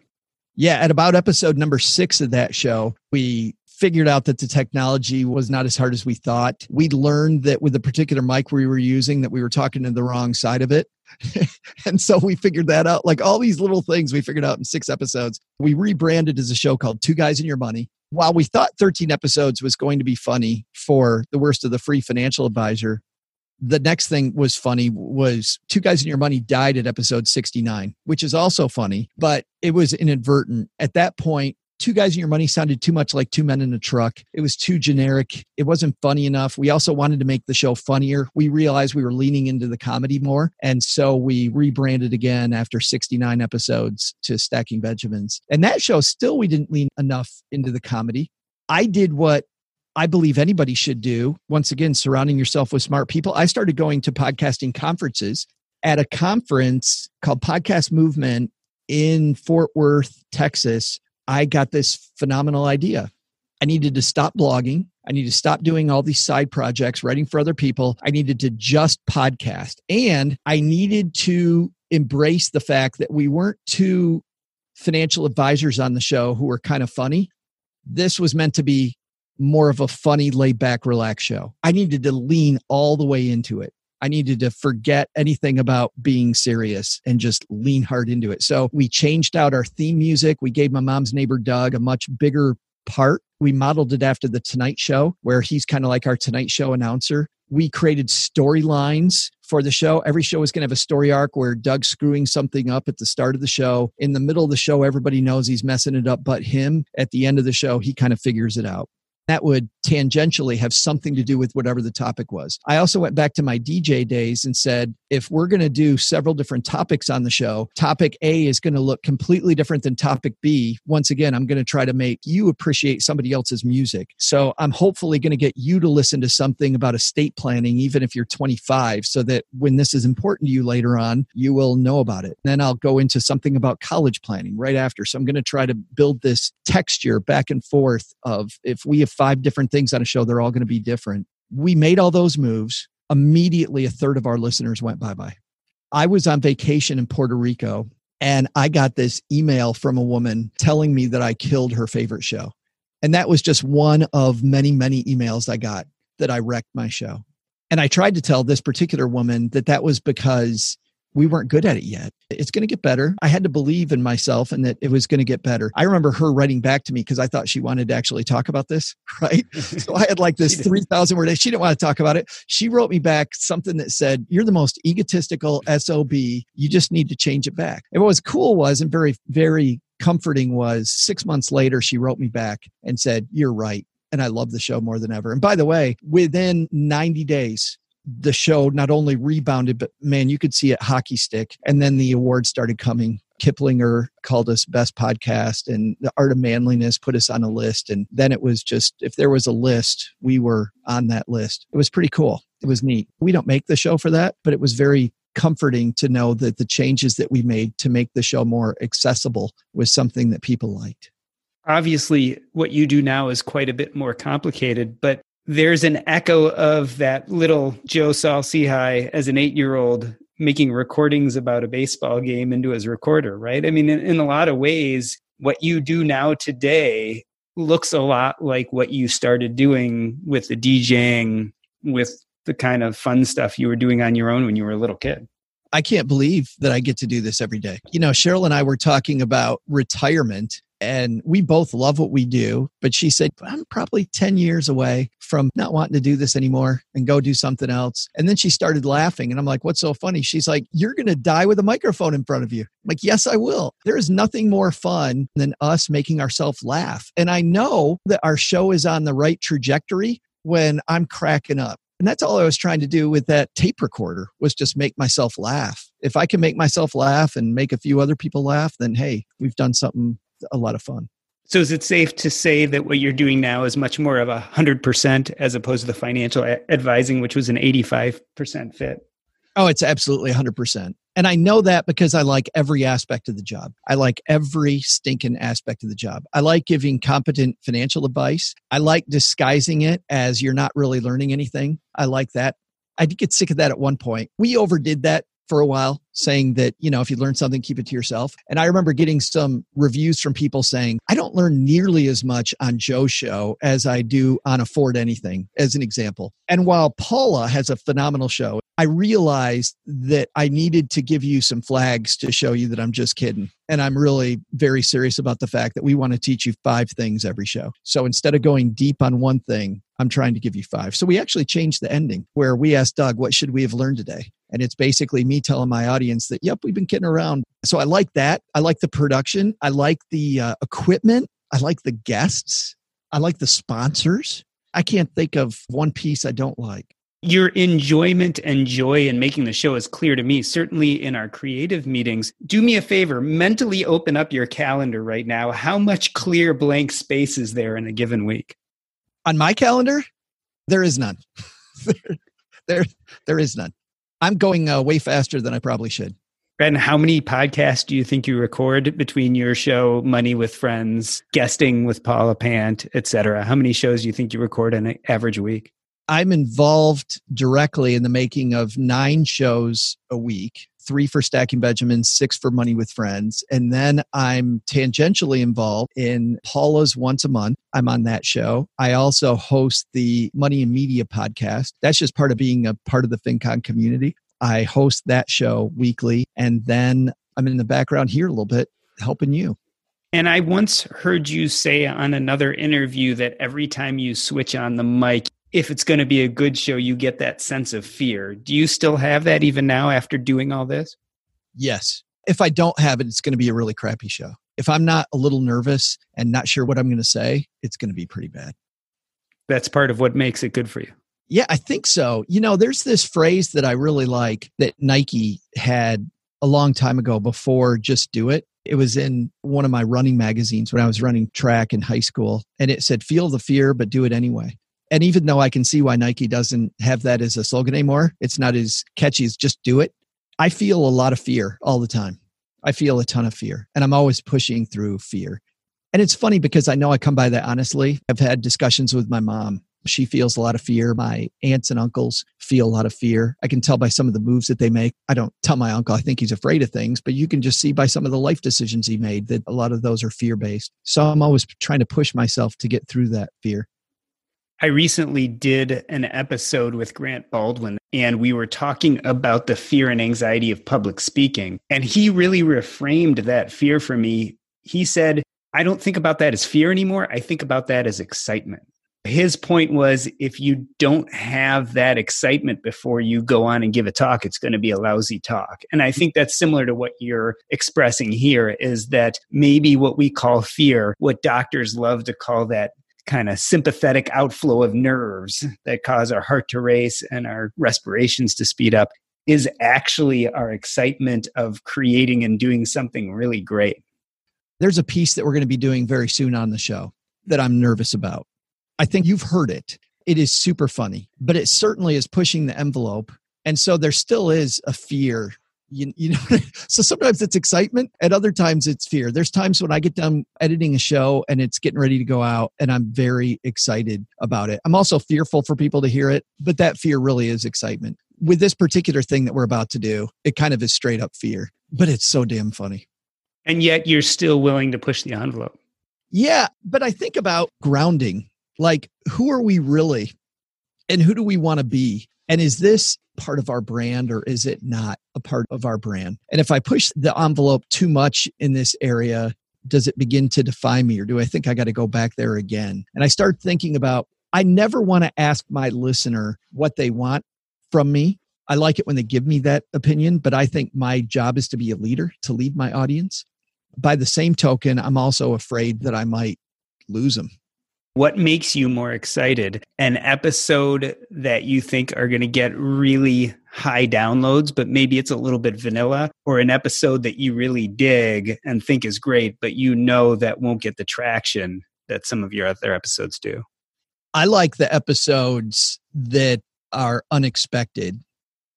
Yeah, at about episode number six of that show, we figured out that the technology was not as hard as we thought. We learned that with the particular mic we were using that we were talking to the wrong side of it. and so we figured that out. Like all these little things we figured out in six episodes. We rebranded as a show called Two Guys and Your Money while we thought 13 episodes was going to be funny for the worst of the free financial advisor, the next thing was funny was two guys in your money died at episode 69 which is also funny but it was inadvertent at that point two guys in your money sounded too much like two men in a truck it was too generic it wasn't funny enough we also wanted to make the show funnier we realized we were leaning into the comedy more and so we rebranded again after 69 episodes to stacking benjamins and that show still we didn't lean enough into the comedy i did what I believe anybody should do. Once again, surrounding yourself with smart people. I started going to podcasting conferences at a conference called Podcast Movement in Fort Worth, Texas. I got this phenomenal idea. I needed to stop blogging. I needed to stop doing all these side projects, writing for other people. I needed to just podcast. And I needed to embrace the fact that we weren't two financial advisors on the show who were kind of funny. This was meant to be more of a funny, laid back, relaxed show. I needed to lean all the way into it. I needed to forget anything about being serious and just lean hard into it. So we changed out our theme music. We gave my mom's neighbor Doug a much bigger part. We modeled it after the Tonight Show, where he's kind of like our Tonight Show announcer. We created storylines for the show. Every show is going to have a story arc where Doug's screwing something up at the start of the show. In the middle of the show, everybody knows he's messing it up, but him at the end of the show, he kind of figures it out that would tangentially have something to do with whatever the topic was. I also went back to my DJ days and said, if we're going to do several different topics on the show, topic A is going to look completely different than topic B. Once again, I'm going to try to make you appreciate somebody else's music. So I'm hopefully going to get you to listen to something about estate planning, even if you're 25, so that when this is important to you later on, you will know about it. Then I'll go into something about college planning right after. So I'm going to try to build this texture back and forth of if we have five different things on a show, they're all going to be different. We made all those moves. Immediately, a third of our listeners went bye bye. I was on vacation in Puerto Rico and I got this email from a woman telling me that I killed her favorite show. And that was just one of many, many emails I got that I wrecked my show. And I tried to tell this particular woman that that was because we weren't good at it yet. It's going to get better. I had to believe in myself and that it was going to get better. I remember her writing back to me because I thought she wanted to actually talk about this, right? so I had like this 3,000 word. She didn't want to talk about it. She wrote me back something that said, You're the most egotistical SOB. You just need to change it back. And what was cool was, and very, very comforting was six months later, she wrote me back and said, You're right. And I love the show more than ever. And by the way, within 90 days, the show not only rebounded, but man, you could see it hockey stick. And then the awards started coming. Kiplinger called us best podcast, and the Art of Manliness put us on a list. And then it was just, if there was a list, we were on that list. It was pretty cool. It was neat. We don't make the show for that, but it was very comforting to know that the changes that we made to make the show more accessible was something that people liked. Obviously, what you do now is quite a bit more complicated, but there's an echo of that little Joe Saul-Sehy as an eight year old making recordings about a baseball game into his recorder, right? I mean, in, in, a lot of ways, what you do now today looks a lot like what you started doing with the DJing, with the kind of fun stuff you were doing on your own when you were a little kid. I can't believe that I get to do this every day. You know, Cheryl and I were talking about retirement and we both love what we do. But she said, I'm probably 10 years away from not wanting to do this anymore and go do something else. And then she started laughing. And I'm like, What's so funny? She's like, You're going to die with a microphone in front of you. I'm like, Yes, I will. There is nothing more fun than us making ourselves laugh. And I know that our show is on the right trajectory when I'm cracking up. And that's all I was trying to do with that tape recorder was just make myself laugh. If I can make myself laugh and make a few other people laugh, then hey, we've done something a lot of fun. So is it safe to say that what you're doing now is much more of a hundred percent as opposed to the financial advising, which was an 85% fit? Oh, it's absolutely a 100%. And I know that because I like every aspect of the job. I like every stinking aspect of the job. I like giving competent financial advice. I like disguising it as you're not really learning anything. I like that. I did get sick of that at one point. We overdid that for a while saying that you know if you learn something keep it to yourself. And i remember getting some reviews from people saying i don't learn nearly as much on joe's show as i do on afford anything as an example. And while paula has a phenomenal show i realized that i needed to give you some flags to show you that i'm just kidding and i'm really very serious about the fact that we want to teach you five things every show so instead of going deep on one thing i'm trying to give you five so we actually changed the ending where we asked doug what should we have learned today and it's basically me telling my audience that, yep, we've been kidding around. So I like that. I like the production. I like the uh, equipment. I like the guests. I like the sponsors. I can't think of one piece I don't like. Your enjoyment and joy in making the show is clear to me, certainly in our creative meetings. Do me a favor, mentally open up your calendar right now. How much clear blank space is there in a given week? On my calendar, there is none. there, there, there is none. I'm going uh, way faster than I probably should. And how many podcasts do you think you record between your show, Money with Friends, guesting with Paula Pant, etc.? How many shows do you think you record in an average week? I'm involved directly in the making of nine shows a week three for Stacking Benjamins, six for Money with Friends. And then I'm tangentially involved in Paula's Once a Month. I'm on that show. I also host the Money and Media podcast. That's just part of being a part of the FinCon community. I host that show weekly. And then I'm in the background here a little bit helping you. And I once heard you say on another interview that every time you switch on the mic, if it's going to be a good show, you get that sense of fear. Do you still have that even now after doing all this? Yes. If I don't have it, it's going to be a really crappy show. If I'm not a little nervous and not sure what I'm going to say, it's going to be pretty bad. That's part of what makes it good for you. Yeah, I think so. You know, there's this phrase that I really like that Nike had a long time ago before just do it. It was in one of my running magazines when I was running track in high school, and it said, Feel the fear, but do it anyway. And even though I can see why Nike doesn't have that as a slogan anymore, it's not as catchy as just do it. I feel a lot of fear all the time. I feel a ton of fear, and I'm always pushing through fear. And it's funny because I know I come by that honestly. I've had discussions with my mom she feels a lot of fear. My aunts and uncles feel a lot of fear. I can tell by some of the moves that they make. I don't tell my uncle I think he's afraid of things, but you can just see by some of the life decisions he made that a lot of those are fear based. So I'm always trying to push myself to get through that fear. I recently did an episode with Grant Baldwin, and we were talking about the fear and anxiety of public speaking. And he really reframed that fear for me. He said, I don't think about that as fear anymore. I think about that as excitement his point was if you don't have that excitement before you go on and give a talk it's going to be a lousy talk and i think that's similar to what you're expressing here is that maybe what we call fear what doctors love to call that kind of sympathetic outflow of nerves that cause our heart to race and our respirations to speed up is actually our excitement of creating and doing something really great there's a piece that we're going to be doing very soon on the show that i'm nervous about I think you've heard it. It is super funny, but it certainly is pushing the envelope. And so there still is a fear. You, you know, so sometimes it's excitement at other times it's fear. There's times when I get done editing a show and it's getting ready to go out and I'm very excited about it. I'm also fearful for people to hear it, but that fear really is excitement. With this particular thing that we're about to do, it kind of is straight up fear, but it's so damn funny. And yet you're still willing to push the envelope. Yeah, but I think about grounding like who are we really and who do we want to be and is this part of our brand or is it not a part of our brand? And if i push the envelope too much in this area does it begin to define me or do i think i got to go back there again? And i start thinking about i never want to ask my listener what they want from me. I like it when they give me that opinion but i think my job is to be a leader to lead my audience. By the same token i'm also afraid that i might lose them what makes you more excited? An episode that you think are going to get really high downloads, but maybe it's a little bit vanilla, or an episode that you really dig and think is great, but you know that won't get the traction that some of your other episodes do? I like the episodes that are unexpected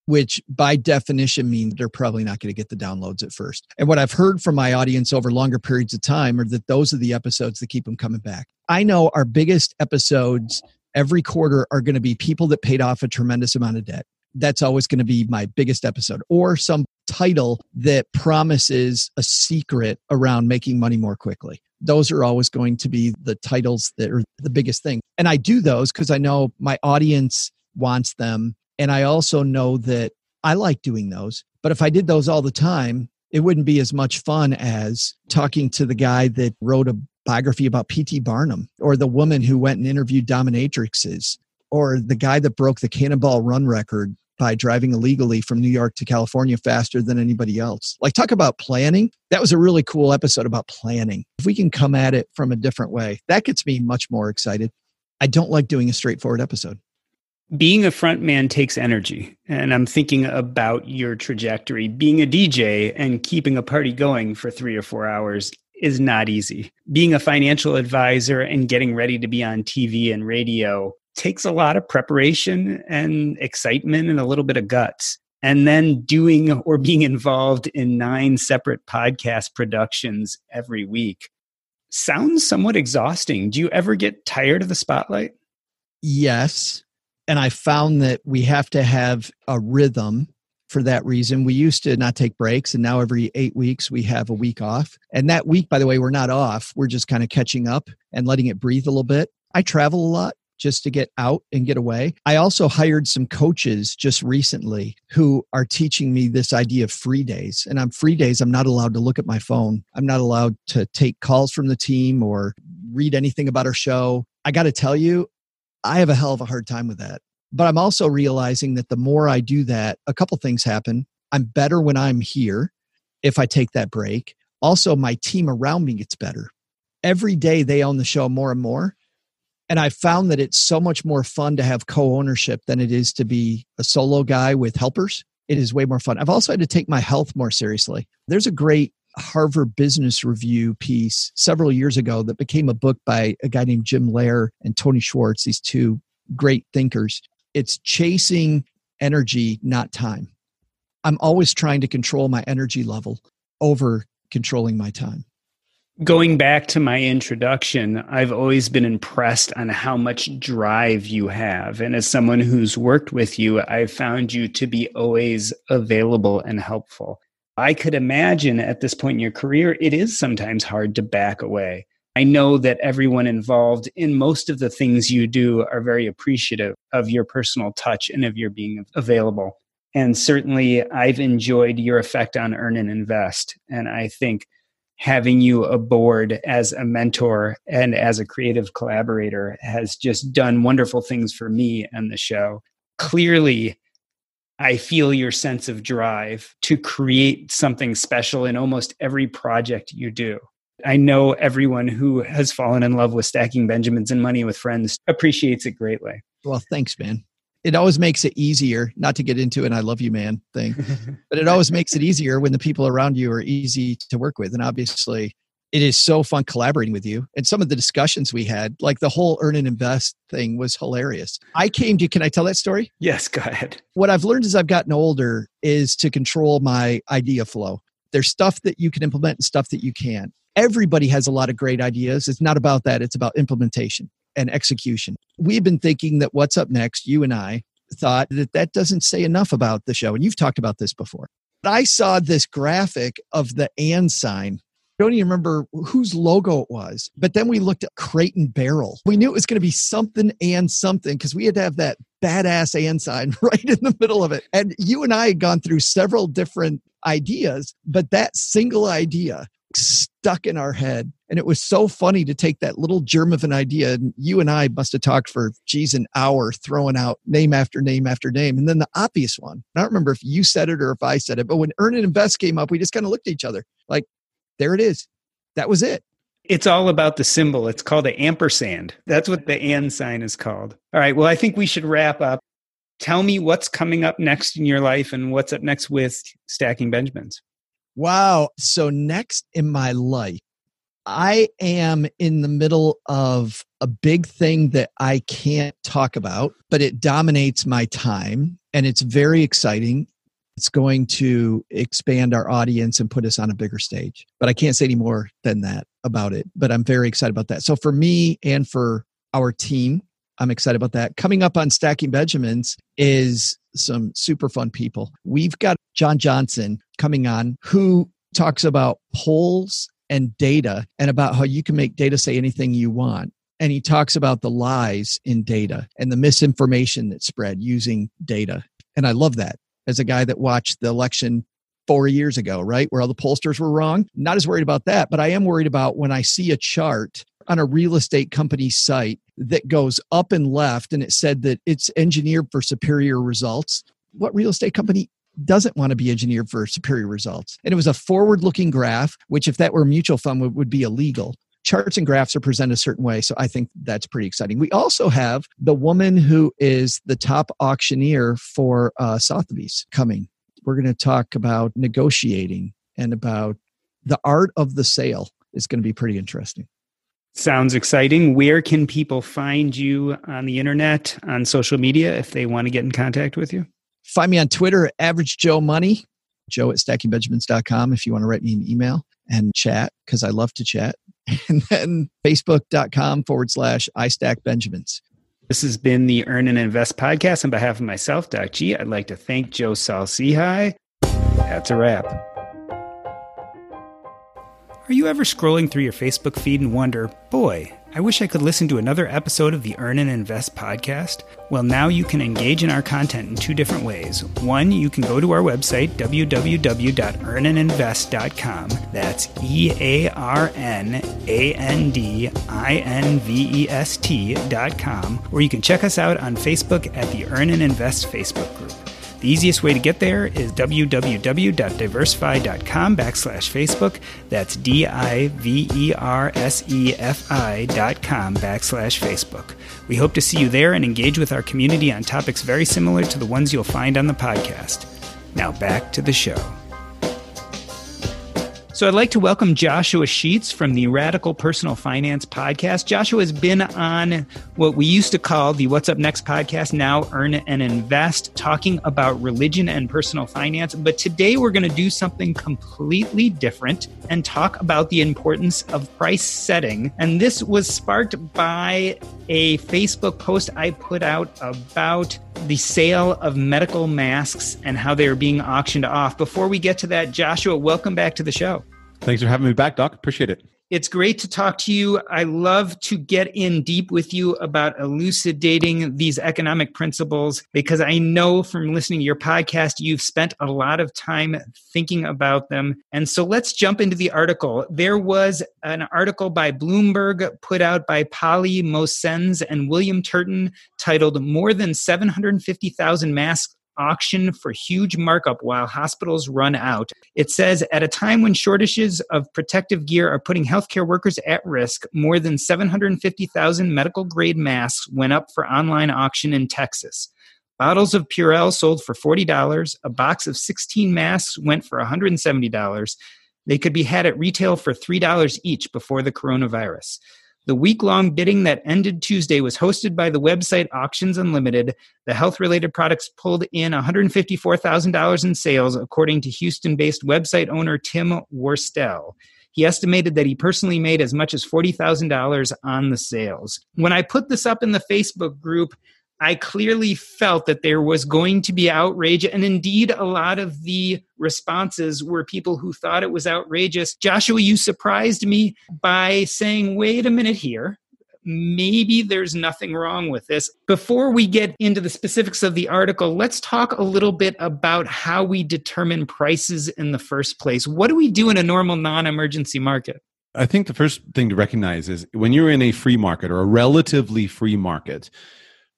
which by definition means they're probably not going to get the downloads at first. And what I've heard from my audience over longer periods of time are that those are the episodes that keep them coming back. I know our biggest episodes every quarter are going to be people that paid off a tremendous amount of debt. That's always going to be my biggest episode, or some title that promises a secret around making money more quickly. Those are always going to be the titles that are the biggest thing. And I do those because I know my audience wants them and I also know that I like doing those. But if I did those all the time, it wouldn't be as much fun as talking to the guy that wrote a biography about P.T. Barnum or the woman who went and interviewed dominatrixes or the guy that broke the cannonball run record by driving illegally from New York to California faster than anybody else. Like, talk about planning. That was a really cool episode about planning. If we can come at it from a different way, that gets me much more excited. I don't like doing a straightforward episode being a front man takes energy. And i'm thinking about your trajectory. Being a dj and keeping a party going for three or four hours is not easy. Being a financial advisor and getting ready to be on tv and radio takes a lot of preparation and excitement and a little bit of guts. And then doing or being involved in nine separate podcast productions every week sounds somewhat exhausting. Do you ever get tired of the spotlight? Yes and I found that we have to have a rhythm for that reason. We used to not take breaks, and now every eight weeks we have a week off. And that week, by the way, we're not off. We're just kind of catching up and letting it breathe a little bit. I travel a lot just to get out and get away. I also hired some coaches just recently who are teaching me this idea of free days. And on free days, I'm not allowed to look at my phone. I'm not allowed to take calls from the team or read anything about our show. I got to tell you, I have a hell of a hard time with that. But I'm also realizing that the more I do that, a couple things happen. I'm better when I'm here if I take that break. Also, my team around me gets better. Every day they own the show more and more. And I found that it's so much more fun to have co ownership than it is to be a solo guy with helpers. It is way more fun. I've also had to take my health more seriously. There's a great Harvard Business Review piece several years ago that became a book by a guy named Jim Loehr and Tony Schwartz, these two great thinkers. It's chasing energy, not time. I'm always trying to control my energy level over controlling my time. Going back to my introduction, I've always been impressed on how much drive you have. And as someone who's worked with you, I've found you to be always available and helpful. I could imagine at this point in your career, it is sometimes hard to back away. I know that everyone involved in most of the things you do are very appreciative of your personal touch and of your being available. And certainly, I've enjoyed your effect on Earn and Invest. And I think having you aboard as a mentor and as a creative collaborator has just done wonderful things for me and the show. Clearly, I feel your sense of drive to create something special in almost every project you do. I know everyone who has fallen in love with stacking Benjamins and money with friends appreciates it greatly. Well, thanks, man. It always makes it easier, not to get into an I love you, man thing, but it always makes it easier when the people around you are easy to work with. And obviously, it is so fun collaborating with you. And some of the discussions we had, like the whole earn and invest thing, was hilarious. I came to, can I tell that story? Yes, go ahead. What I've learned as I've gotten older is to control my idea flow. There's stuff that you can implement and stuff that you can't. Everybody has a lot of great ideas. It's not about that, it's about implementation and execution. We've been thinking that what's up next, you and I thought that that doesn't say enough about the show. And you've talked about this before. But I saw this graphic of the and sign don't even remember whose logo it was. But then we looked at Crate and Barrel. We knew it was going to be something and something because we had to have that badass and sign right in the middle of it. And you and I had gone through several different ideas, but that single idea stuck in our head. And it was so funny to take that little germ of an idea. And you and I must have talked for, geez, an hour throwing out name after name after name. And then the obvious one, I don't remember if you said it or if I said it, but when Earn and Invest came up, we just kind of looked at each other like, there it is. That was it. It's all about the symbol. It's called the ampersand. That's what the and sign is called. All right. Well, I think we should wrap up. Tell me what's coming up next in your life and what's up next with Stacking Benjamins. Wow. So, next in my life, I am in the middle of a big thing that I can't talk about, but it dominates my time and it's very exciting. It's going to expand our audience and put us on a bigger stage. But I can't say any more than that about it. But I'm very excited about that. So for me and for our team, I'm excited about that. Coming up on Stacking Benjamins is some super fun people. We've got John Johnson coming on who talks about polls and data and about how you can make data say anything you want. And he talks about the lies in data and the misinformation that's spread using data. And I love that as a guy that watched the election four years ago, right? Where all the pollsters were wrong. Not as worried about that, but I am worried about when I see a chart on a real estate company site that goes up and left and it said that it's engineered for superior results. What real estate company doesn't want to be engineered for superior results? And it was a forward looking graph, which, if that were a mutual fund, would, would be illegal charts and graphs are presented a certain way. So I think that's pretty exciting. We also have the woman who is the top auctioneer for uh, Sotheby's coming. We're going to talk about negotiating and about the art of the sale. It's going to be pretty interesting. Sounds exciting. Where can people find you on the internet, on social media, if they want to get in contact with you? Find me on Twitter, Average Joe Money, joe at stackingbenjamins.com if you want to write me an email and chat, because I love to chat. and then facebook.com forward slash I stack Benjamins. This has been the Earn and Invest podcast. On behalf of myself, Doc G, I'd like to thank Joe Saul-Sehy. That's a wrap. Are you ever scrolling through your Facebook feed and wonder, boy, I wish I could listen to another episode of the Earn and Invest podcast. Well, now you can engage in our content in two different ways. One, you can go to our website, www.earnandinvest.com. That's E A R N A N D I N V E S T.com, or you can check us out on Facebook at the Earn and Invest Facebook group. The easiest way to get there is www.diversefi.com backslash Facebook. That's D-I-V-E-R-S-E-F-I dot com backslash Facebook. We hope to see you there and engage with our community on topics very similar to the ones you'll find on the podcast. Now back to the show. So I'd like to welcome Joshua Sheets from the Radical Personal Finance Podcast. Joshua has been on what we used to call the What's Up Next podcast, now Earn and Invest, talking about religion and personal finance. But today we're going to do something completely different and talk about the importance of price setting. And this was sparked by a Facebook post I put out about the sale of medical masks and how they are being auctioned off. Before we get to that, Joshua, welcome back to the show. Thanks for having me back, Doc. Appreciate it. It's great to talk to you. I love to get in deep with you about elucidating these economic principles because I know from listening to your podcast, you've spent a lot of time thinking about them. And so let's jump into the article. There was an article by Bloomberg put out by Polly Mosendz and William Turton titled More Than 750,000 Masks auction for huge markup while hospitals run out. It says at a time when shortages of protective gear are putting healthcare workers at risk, more than 750,000 medical grade masks went up for online auction in Texas. Bottles of Purell sold for $40. A box of 16 masks went for $170. They could be had at retail for $3 each before the coronavirus. The week long bidding that ended Tuesday was hosted by the website Auctions Unlimited. The health related products pulled in $154,000 in sales, according to Houston based website owner Tim Worstell. He estimated that he personally made as much as $40,000 on the sales. When I put this up in the Facebook group, I clearly felt that there was going to be outrage. And indeed, a lot of the responses were people who thought it was outrageous. Joshua, you surprised me by saying, wait a minute here. Maybe there's nothing wrong with this. Before we get into the specifics of the article, let's talk a little bit about how we determine prices in the first place. What do we do in a normal non emergency market? I think the first thing to recognize is when you're in a free market or a relatively free market,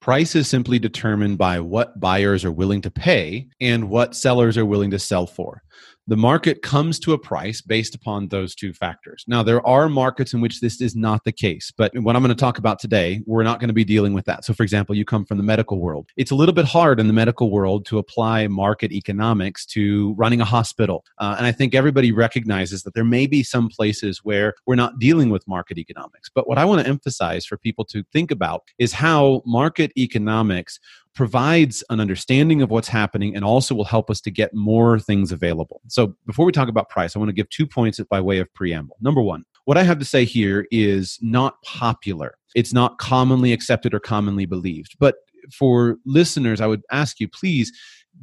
Price is simply determined by what buyers are willing to pay and what sellers are willing to sell for the market comes to a price based upon those two factors. Now, there are markets in which this is not the case, but what I'm going to talk about today, we're not going to be dealing with that. So, for example, you come from the medical world. It's a little bit hard in the medical world to apply market economics to running a hospital. Uh, and I think everybody recognizes that there may be some places where we're not dealing with market economics. But what I want to emphasize for people to think about is how market economics provides an understanding of what's happening and also will help us to get more things available. So, before we talk about price, I want to give two points by way of preamble. Number one, what I have to say here is not popular. It's not commonly accepted or commonly believed. But for listeners, I would ask you please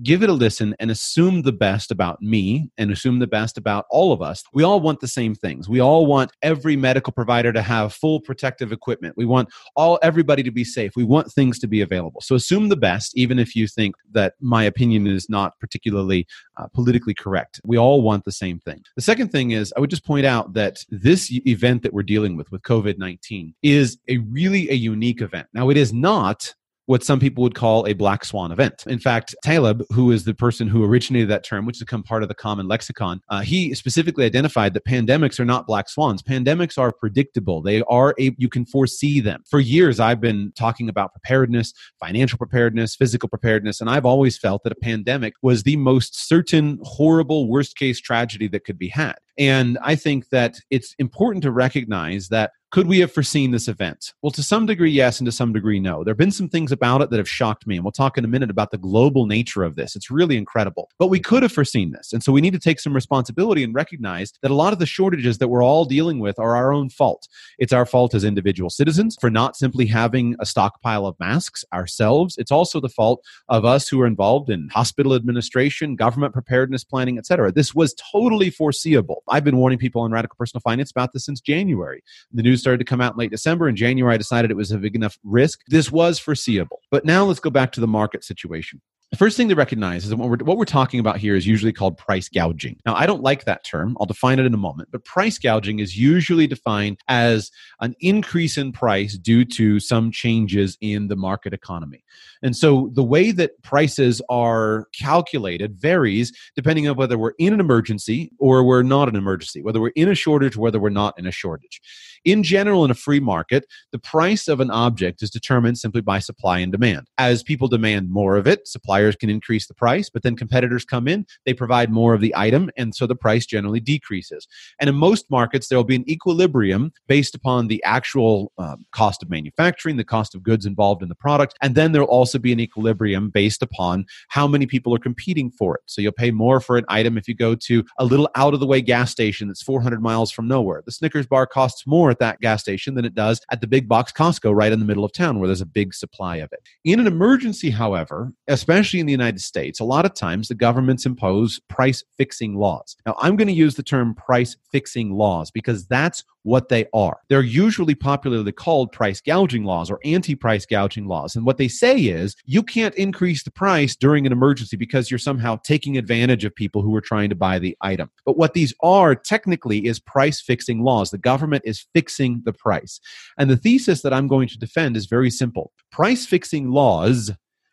give it a listen and assume the best about me and assume the best about all of us. We all want the same things. We all want every medical provider to have full protective equipment. We want all everybody to be safe. We want things to be available. So assume the best even if you think that my opinion is not particularly uh, politically correct. We all want the same thing. The second thing is I would just point out that this event that we're dealing with with COVID-19 is a really a unique event. Now it is not what some people would call a black swan event. In fact, Taleb, who is the person who originated that term, which has become part of the common lexicon, uh, he specifically identified that pandemics are not black swans. Pandemics are predictable. They are a, you can foresee them. For years, I've been talking about preparedness, financial preparedness, physical preparedness, and I've always felt that a pandemic was the most certain, horrible, worst case tragedy that could be had. And I think that it's important to recognize that could we have foreseen this event? Well, to some degree, yes, and to some degree, no. There have been some things about it that have shocked me, and we'll talk in a minute about the global nature of this. It's really incredible. But we could have foreseen this. And so we need to take some responsibility and recognize that a lot of the shortages that we're all dealing with are our own fault. It's our fault as individual citizens for not simply having a stockpile of masks ourselves. It's also the fault of us who are involved in hospital administration, government preparedness planning, etc. This was totally foreseeable. I've been warning people on radical personal finance about this since January. The news started to come out in late December. In January, I decided it was a big enough risk. This was foreseeable. But now let's go back to the market situation. The first thing to recognize is that what we're, what we're talking about here is usually called price gouging. Now, I don't like that term. I'll define it in a moment. But price gouging is usually defined as an increase in price due to some changes in the market economy. And so the way that prices are calculated varies depending on whether we're in an emergency or we're not an emergency, whether we're in a shortage or whether we're not in a shortage. In general, in a free market, the price of an object is determined simply by supply and demand. As people demand more of it, suppliers can increase the price, but then competitors come in, they provide more of the item, and so the price generally decreases. And in most markets, there will be an equilibrium based upon the actual um, cost of manufacturing, the cost of goods involved in the product, and then there will also be an equilibrium based upon how many people are competing for it. So you'll pay more for an item if you go to a little out of the way gas station that's 400 miles from nowhere. The Snickers bar costs more at that gas station than it does at the big box Costco right in the middle of town where there's a big supply of it. In an emergency, however, especially in the United States, a lot of times the governments impose price fixing laws. Now, I'm going to use the term price fixing laws because that's what they are. They're usually popularly called price gouging laws or anti price gouging laws. And what they say is you can't increase the price during an emergency because you're somehow taking advantage of people who are trying to buy the item. But what these are technically is price fixing laws. The government is fixing the price. And the thesis that I'm going to defend is very simple price fixing laws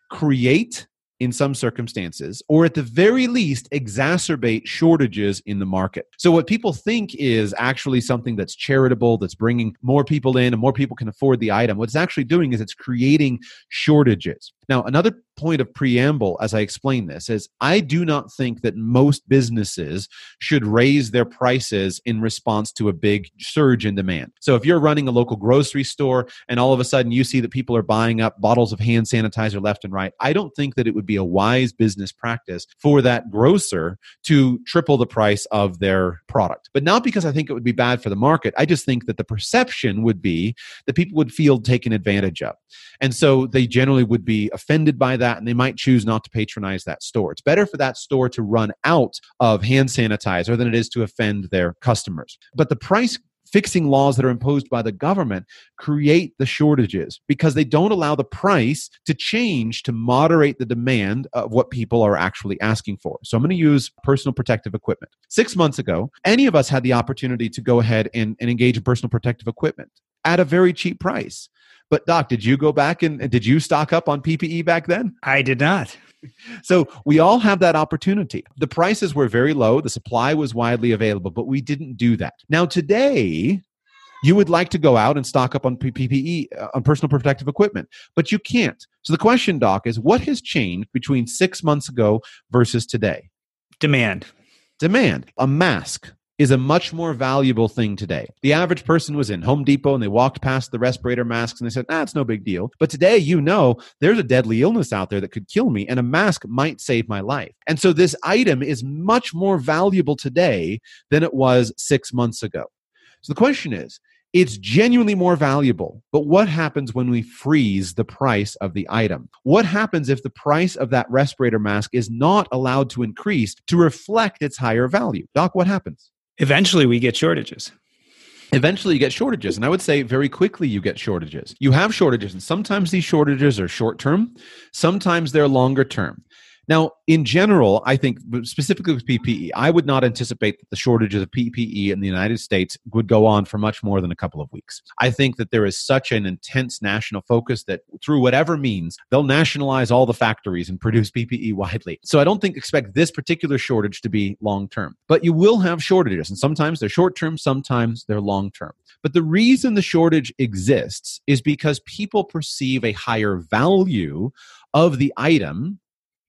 create in some circumstances, or at the very least, exacerbate shortages in the market. So, what people think is actually something that's charitable, that's bringing more people in, and more people can afford the item. What it's actually doing is it's creating shortages. Now, another point of preamble as I explain this is I do not think that most businesses should raise their prices in response to a big surge in demand. So if you're running a local grocery store and all of a sudden you see that people are buying up bottles of hand sanitizer left and right, I don't think that it would be a wise business practice for that grocer to triple the price of their product. But not because I think it would be bad for the market. I just think that the perception would be that people would feel taken advantage of. And so they generally would be offended by that and they might choose not to patronize that store. It's better for that store to run out of hand sanitizer than it is to offend their customers. But the price fixing laws that are imposed by the government create the shortages because they don't allow the price to change to moderate the demand of what people are actually asking for. So I'm going to use personal protective equipment. Six months ago, any of us had the opportunity to go ahead and, and engage in personal protective equipment at a very cheap price. But Doc, did you go back and did you stock up on PPE back then? I did not. So we all have that opportunity. The prices were very low, the supply was widely available, but we didn't do that. Now today, you would like to go out and stock up on PPE, uh, on personal protective equipment, but you can't. So the question, Doc, is what has changed between six months ago versus today? Demand. Demand. A mask is a much more valuable thing today. The average person was in Home Depot and they walked past the respirator masks and they said, ah, it's no big deal. But today, you know, there's a deadly illness out there that could kill me and a mask might save my life. And so this item is much more valuable today than it was six months ago. So the question is, it's genuinely more valuable. But what happens when we freeze the price of the item? What happens if the price of that respirator mask is not allowed to increase to reflect its higher value? Doc, what happens? Eventually, we get shortages. Eventually, you get shortages. And I would say very quickly, you get shortages. You have shortages, and sometimes these shortages are short term, sometimes they're longer term. Now, in general, I think specifically with PPE, I would not anticipate that the shortages of PPE in the United States would go on for much more than a couple of weeks. I think that there is such an intense national focus that through whatever means, they'll nationalize all the factories and produce PPE widely. So I don't think expect this particular shortage to be long term. But you will have shortages, and sometimes they're short term, sometimes they're long term. But the reason the shortage exists is because people perceive a higher value of the item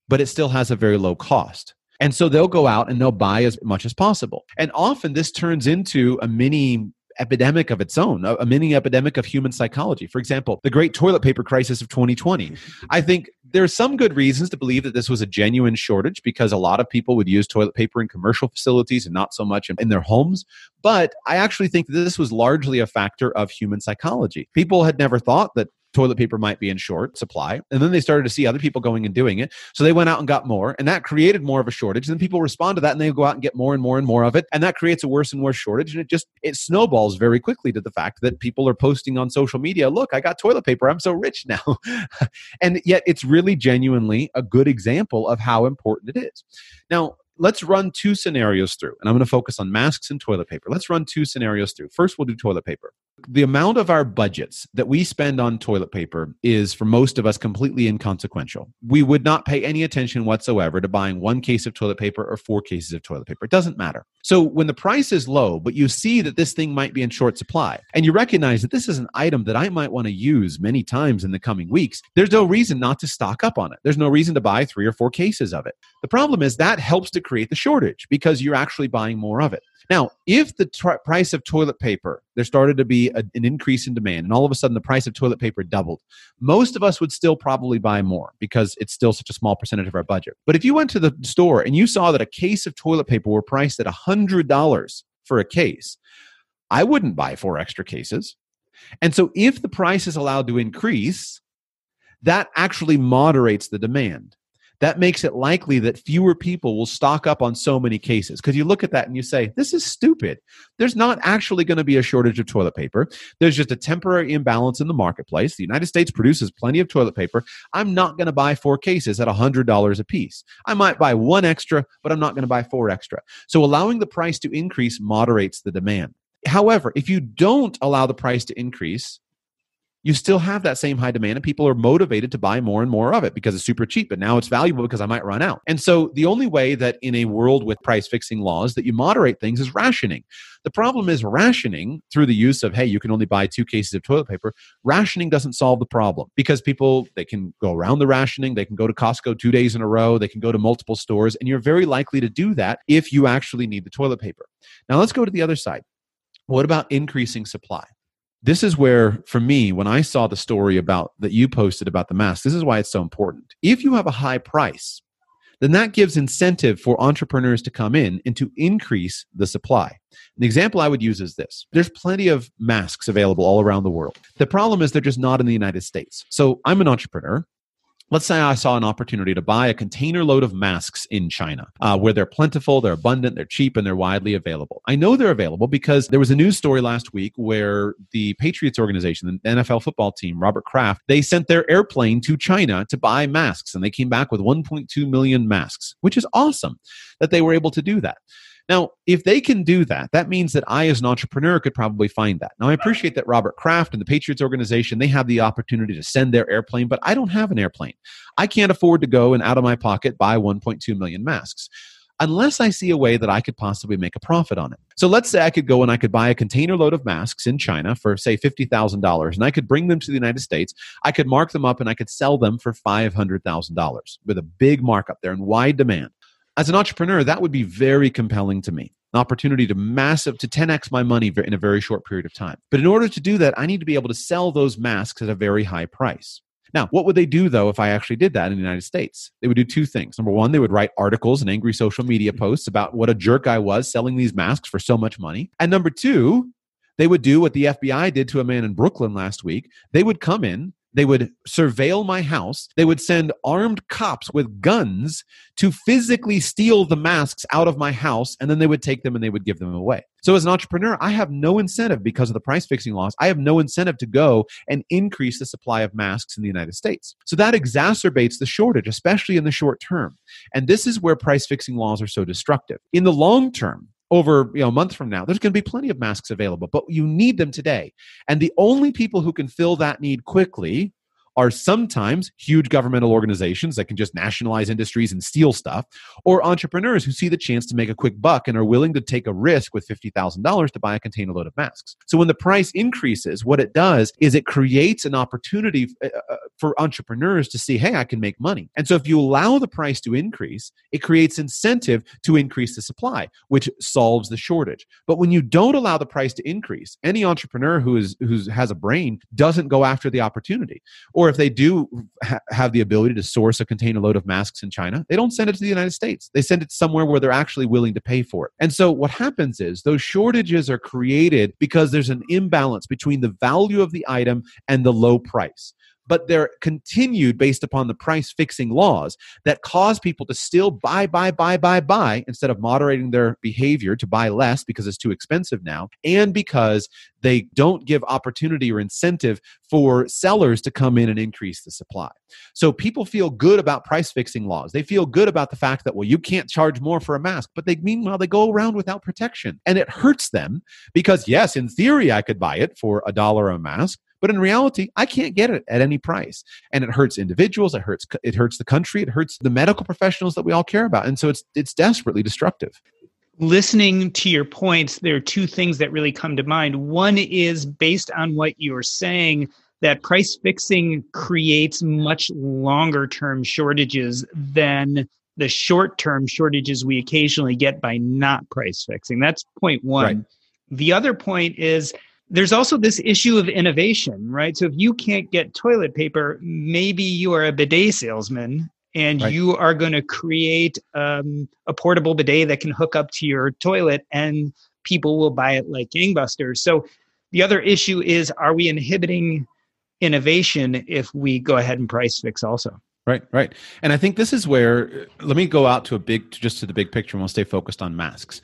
but it still has a very low cost. And so they'll go out and they'll buy as much as possible. And often this turns into a mini epidemic of its own, a, mini epidemic of human psychology. For example, the great toilet paper crisis of 2020. I think there's some good reasons to believe that this was a genuine shortage because a lot of people would use toilet paper in commercial facilities and not so much in, in their homes. But I actually think this was largely a factor of human psychology. People had never thought that toilet paper might be in short supply. And then they started to see other people going and doing it. So they went out and got more, and that created more of a shortage. And then people respond to that and they go out and get more and more and more of it. And that creates a worse and worse shortage. And it just it snowballs very quickly to the fact that people are posting on social media, look, I got toilet paper. I'm so rich now. and yet it's really genuinely a good example of how important it is. Now, let's run two scenarios through, and I'm going to focus on masks and toilet paper. Let's run two scenarios through. First, we'll do toilet paper. The amount of our budgets that we spend on toilet paper is, for most of us, completely inconsequential. We would not pay any attention whatsoever to buying one case of toilet paper or four cases of toilet paper. It doesn't matter. So, when the price is low, but you see that this thing might be in short supply, and you recognize that this is an item that I might want to use many times in the coming weeks, there's no reason not to stock up on it. There's no reason to buy three or four cases of it. The problem is that helps to create the shortage because you're actually buying more of it. Now, if the price of toilet paper, there started to be a, an increase in demand, and all of a sudden the price of toilet paper doubled, most of us would still probably buy more because it's still such a small percentage of our budget. But if you went to the store and you saw that a case of toilet paper were priced at $100 for a case, I wouldn't buy four extra cases. And so if the price is allowed to increase, that actually moderates the demand that makes it likely that fewer people will stock up on so many cases. Because you look at that and you say, this is stupid. There's not actually going to be a shortage of toilet paper. There's just a temporary imbalance in the marketplace. The United States produces plenty of toilet paper. I'm not going to buy four cases at $100 a piece. I might buy one extra, but I'm not going to buy four extra. So allowing the price to increase moderates the demand. However, if you don't allow the price to increase, you still have that same high demand and people are motivated to buy more and more of it because it's super cheap but now it's valuable because i might run out. And so the only way that in a world with price fixing laws that you moderate things is rationing. The problem is rationing through the use of hey you can only buy two cases of toilet paper. Rationing doesn't solve the problem because people they can go around the rationing they can go to costco two days in a row they can go to multiple stores and you're very likely to do that if you actually need the toilet paper. Now let's go to the other side. What about increasing supply this is where for me when i saw the story about that you posted about the mask this is why it's so important. If you have a high price then that gives incentive for entrepreneurs to come in and to increase the supply. The example i would use is this. There's plenty of masks available all around the world. The problem is they're just not in the united states. So i'm an entrepreneur Let's say I saw an opportunity to buy a container load of masks in China, uh, where they're plentiful, they're abundant, they're cheap, and they're widely available. I know they're available because there was a news story last week where the Patriots organization, the NFL football team, Robert Kraft, they sent their airplane to China to buy masks, and they came back with 1.2 million masks, which is awesome that they were able to do that. Now, if they can do that, that means that I, as an entrepreneur, could probably find that. Now, I appreciate that Robert Kraft and the Patriots organization, they have the opportunity to send their airplane, but I don't have an airplane. I can't afford to go and out of my pocket buy 1.2 million masks unless I see a way that I could possibly make a profit on it. So let's say I could go and I could buy a container load of masks in China for, say, $50,000, and I could bring them to the United States. I could mark them up and I could sell them for $500,000 with a big markup there and wide demand as an entrepreneur, that would be very compelling to me. An opportunity to massive to 10x my money in a very short period of time. But in order to do that, I need to be able to sell those masks at a very high price. Now, what would they do though if I actually did that in the United States? They would do two things. Number one, they would write articles and angry social media mm-hmm. posts about what a jerk I was selling these masks for so much money. And number two, they would do what the FBI did to a man in Brooklyn last week. They would come in, they would surveil my house. They would send armed cops with guns to physically steal the masks out of my house, and then they would take them and they would give them away. So, as an entrepreneur, I have no incentive because of the price fixing laws. I have no incentive to go and increase the supply of masks in the United States. So, that exacerbates the shortage, especially in the short term. And this is where price fixing laws are so destructive. In the long term, over you know a month from now there's going to be plenty of masks available but you need them today. And the only people who can fill that need quickly are sometimes huge governmental organizations that can just nationalize industries and steal stuff, or entrepreneurs who see the chance to make a quick buck and are willing to take a risk with $50,000 to buy a container load of masks. So when the price increases, what it does is it creates an opportunity uh, uh, for entrepreneurs to see, hey, I can make money. And so if you allow the price to increase, it creates incentive to increase the supply, which solves the shortage. But when you don't allow the price to increase, any entrepreneur who is who has a brain doesn't go after the opportunity. Or Or if they do ha- have the ability to source a container load of masks in China, they don't send it to the United States. They send it somewhere where they're actually willing to pay for it. And so what happens is those shortages are created because there's an imbalance between the value of the item and the low price but they're continued based upon the price fixing laws that cause people to still buy, buy, buy, buy, buy instead of moderating their behavior to buy less because it's too expensive now, and because they don't give opportunity or incentive for sellers to come in and increase the supply. So people feel good about price fixing laws. They feel good about the fact that, well, you can't charge more for a mask, but they meanwhile they go around without protection. And it hurts them because, yes, in theory, I could buy it for a dollar a mask, but in reality, I can't get it at any price. And it hurts individuals, it hurts it hurts the country, it hurts the medical professionals that we all care about. And so it's it's desperately destructive. Listening to your points, there are two things that really come to mind. One is based on what you're saying that price fixing creates much longer term shortages than the short term shortages we occasionally get by not price fixing. That's point one. Right. The other point is there's also this issue of innovation, right? So if you can't get toilet paper, maybe you are a bidet salesman and right. you are going to create um, a portable bidet that can hook up to your toilet and people will buy it like gangbusters. So the other issue is are we inhibiting innovation if we go ahead and price fix also? Right, right. And I think this is where let me go out to a big just to the big picture and we'll stay focused on masks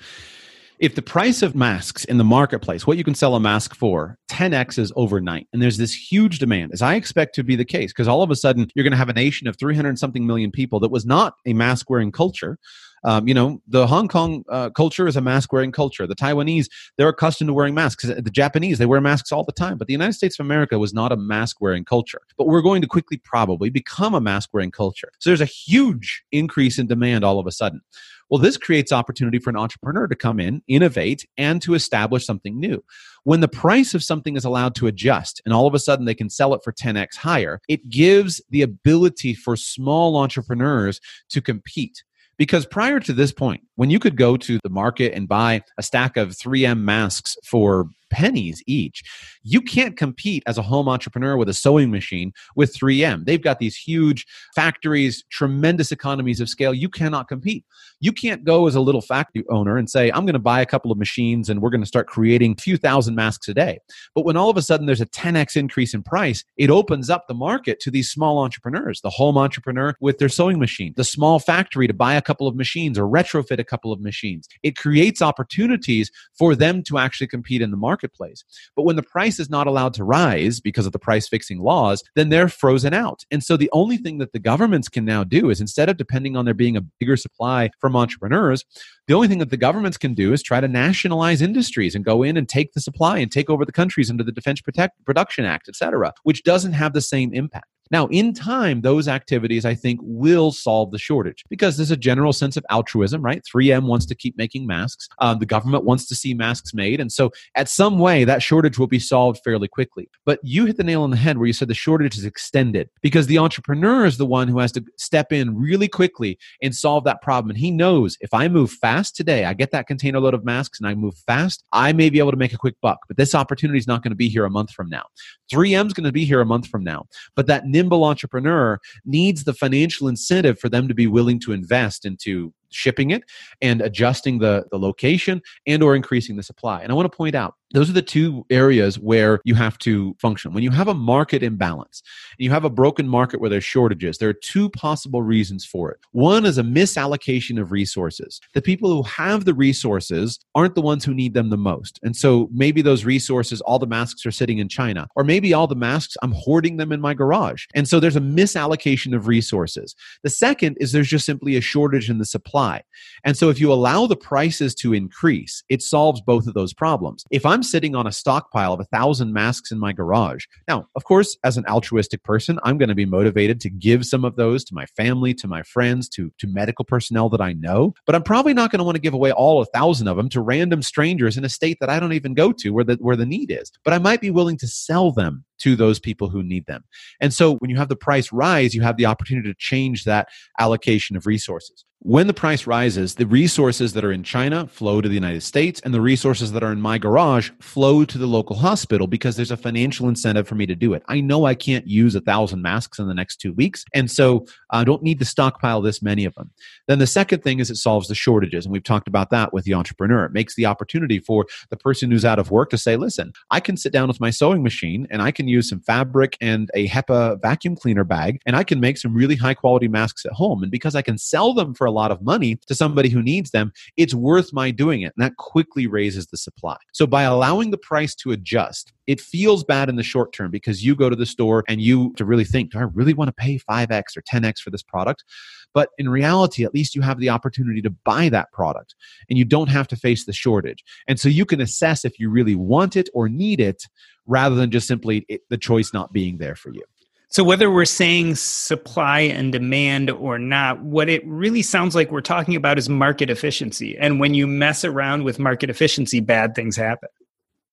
if the price of masks in the marketplace, what you can sell a mask for, 10x is overnight, and there's this huge demand, as I expect to be the case, because all of a sudden you're going to have a nation of 300 something million people that was not a mask wearing culture. Um, you know, the Hong Kong uh, culture is a mask wearing culture. The Taiwanese, they're accustomed to wearing masks. The Japanese, they wear masks all the time. But the United States of America was not a mask wearing culture. But we're going to quickly probably become a mask wearing culture. So there's a huge increase in demand all of a sudden. Well, this creates opportunity for an entrepreneur to come in, innovate, and to establish something new. When the price of something is allowed to adjust and all of a sudden they can sell it for 10x higher, it gives the ability for small entrepreneurs to compete. Because prior to this point, when you could go to the market and buy a stack of 3M masks for pennies each. You can't compete as a home entrepreneur with a sewing machine with 3M. They've got these huge factories, tremendous economies of scale. You cannot compete. You can't go as a little factory owner and say, I'm going to buy a couple of machines and we're going to start creating a few thousand masks a day. But when all of a sudden there's a 10x increase in price, it opens up the market to these small entrepreneurs, the home entrepreneur with their sewing machine, the small factory to buy a couple of machines or retrofit a couple of machines. It creates opportunities for them to actually compete in the marketplace. But when the price is not allowed to rise because of the price fixing laws, then they're frozen out. And so the only thing that the governments can now do is instead of depending on there being a bigger supply from entrepreneurs, the only thing that the governments can do is try to nationalize industries and go in and take the supply and take over the countries under the Defense Protect, Production Act, et cetera, which doesn't have the same impact. Now, in time, those activities I think will solve the shortage because there's a general sense of altruism, right? 3M wants to keep making masks. Um, the government wants to see masks made. And so, at some way, that shortage will be solved fairly quickly. But you hit the nail on the head where you said the shortage is extended because the entrepreneur is the one who has to step in really quickly and solve that problem. And he knows if I move fast today, I get that container load of masks and I move fast, I may be able to make a quick buck. But this opportunity is not going to be here a month from now. 3M is going to be here a month from now. But that nimble entrepreneur needs the financial incentive for them to be willing to invest into shipping it and adjusting the, the location and or increasing the supply. And i want to point out those are the two areas where you have to function. When you have a market imbalance and you have a broken market where there's shortages there are two possible reasons for it. One is a misallocation of resources. The people who have the resources aren't the ones who need them the most. And so maybe those resources all the masks are sitting in china or maybe all the masks i'm hoarding them in my garage. And so there's a misallocation of resources. The second is there's just simply a shortage in the supply supply. And so if you allow the prices to increase, it solves both of those problems. If I'm sitting on a stockpile of a thousand masks in my garage, now, of course, as an altruistic person, I'm going to be motivated to give some of those to my family, to my friends, to, to medical personnel that I know, but I'm probably not going to want to give away all a thousand of them to random strangers in a state that I don't even go to where the, where the need is. But I might be willing to sell them to those people who need them. And so when you have the price rise, you have the opportunity to change that allocation of resources. When the price rises, the resources that are in China flow to the United States, and the resources that are in my garage flow to the local hospital because there's a financial incentive for me to do it. I know I can't use a thousand masks in the next two weeks, and so I don't need to stockpile this many of them. Then the second thing is it solves the shortages, and we've talked about that with the entrepreneur. It makes the opportunity for the person who's out of work to say, listen, I can sit down with my sewing machine and I can use some fabric and a HEPA vacuum cleaner bag, and I can make some really high quality masks at home. And because I can sell them for a lot of money to somebody who needs them, it's worth my doing it. And that quickly raises the supply. So by allowing the price to adjust, it feels bad in the short term because you go to the store and you to really think, do I really want to pay 5x or 10x for this product? But in reality, at least you have the opportunity to buy that product and you don't have to face the shortage. And so you can assess if you really want it or need it rather than just simply it, the choice not being there for you. So, whether we're saying supply and demand or not, what it really sounds like we're talking about is market efficiency. And when you mess around with market efficiency, bad things happen.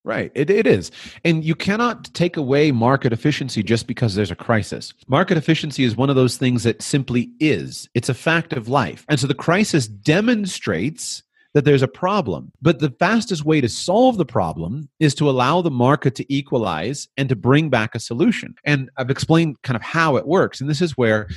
Right, it, it is. And you cannot take away market efficiency just because there's a crisis. Market efficiency is one of those things that simply is, it's a fact of life. And so the crisis demonstrates that there's a problem. But the fastest way to solve the problem is to allow the market to equalize and to bring back a solution. And I've explained kind of how it works. And this is where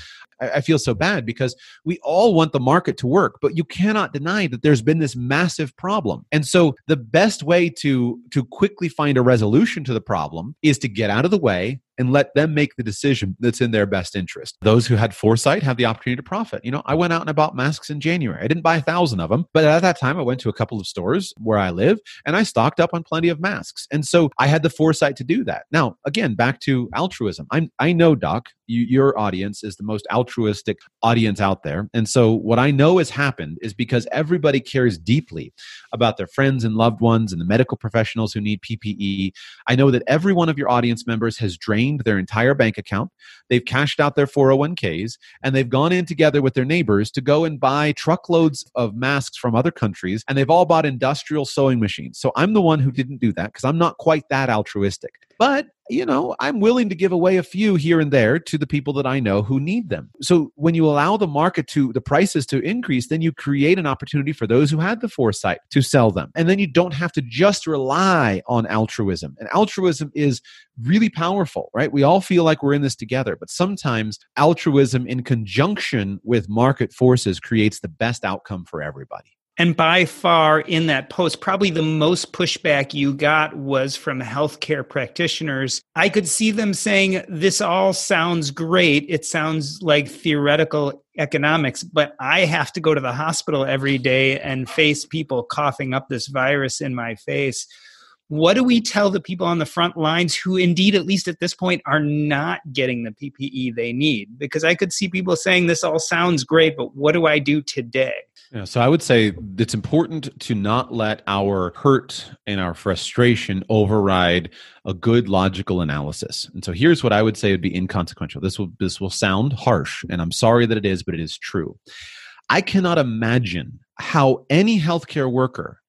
I feel so bad because we all want the market to work, but you cannot deny that there's been this massive problem. And so the best way to to quickly find a resolution to the problem is to get out of the way and let them make the decision that's in their best interest. Those who had foresight have the opportunity to profit. You know, I went out and bought masks in January. I didn't buy a thousand of them, but at that time I went to a couple of stores where I live and I stocked up on plenty of masks. And so I had the foresight to do that. Now, again, back to altruism. I'm, I know, Doc, you, your audience is the most altruistic audience out there. And so what I know has happened is because everybody cares deeply about their friends and loved ones and the medical professionals who need PPE. I know that every one of your audience members has drained their entire bank account. They've cashed out their 401ks and they've gone in together with their neighbors to go and buy truckloads of masks from other countries and they've all bought industrial sewing machines. So I'm the one who didn't do that because I'm not quite that altruistic. But you know, I'm willing to give away a few here and there to the people that I know who need them. So when you allow the market to the prices to increase, then you create an opportunity for those who had the foresight to sell them. And then you don't have to just rely on altruism. And altruism is really powerful, right? We all feel like we're in this together, but sometimes altruism in conjunction with market forces creates the best outcome for everybody. And by far in that post, probably the most pushback you got was from healthcare practitioners. I could see them saying, This all sounds great. It sounds like theoretical economics, but I have to go to the hospital every day and face people coughing up this virus in my face. What do we tell the people on the front lines who, indeed, at least at this point, are not getting the PPE they need? Because I could see people saying, This all sounds great, but what do I do today? Yeah, so I would say it's important to not let our hurt and our frustration override a good logical analysis. And so here's what I would say would be inconsequential. This will this will sound harsh, and I'm sorry that it is, but it is true. I cannot imagine how any healthcare worker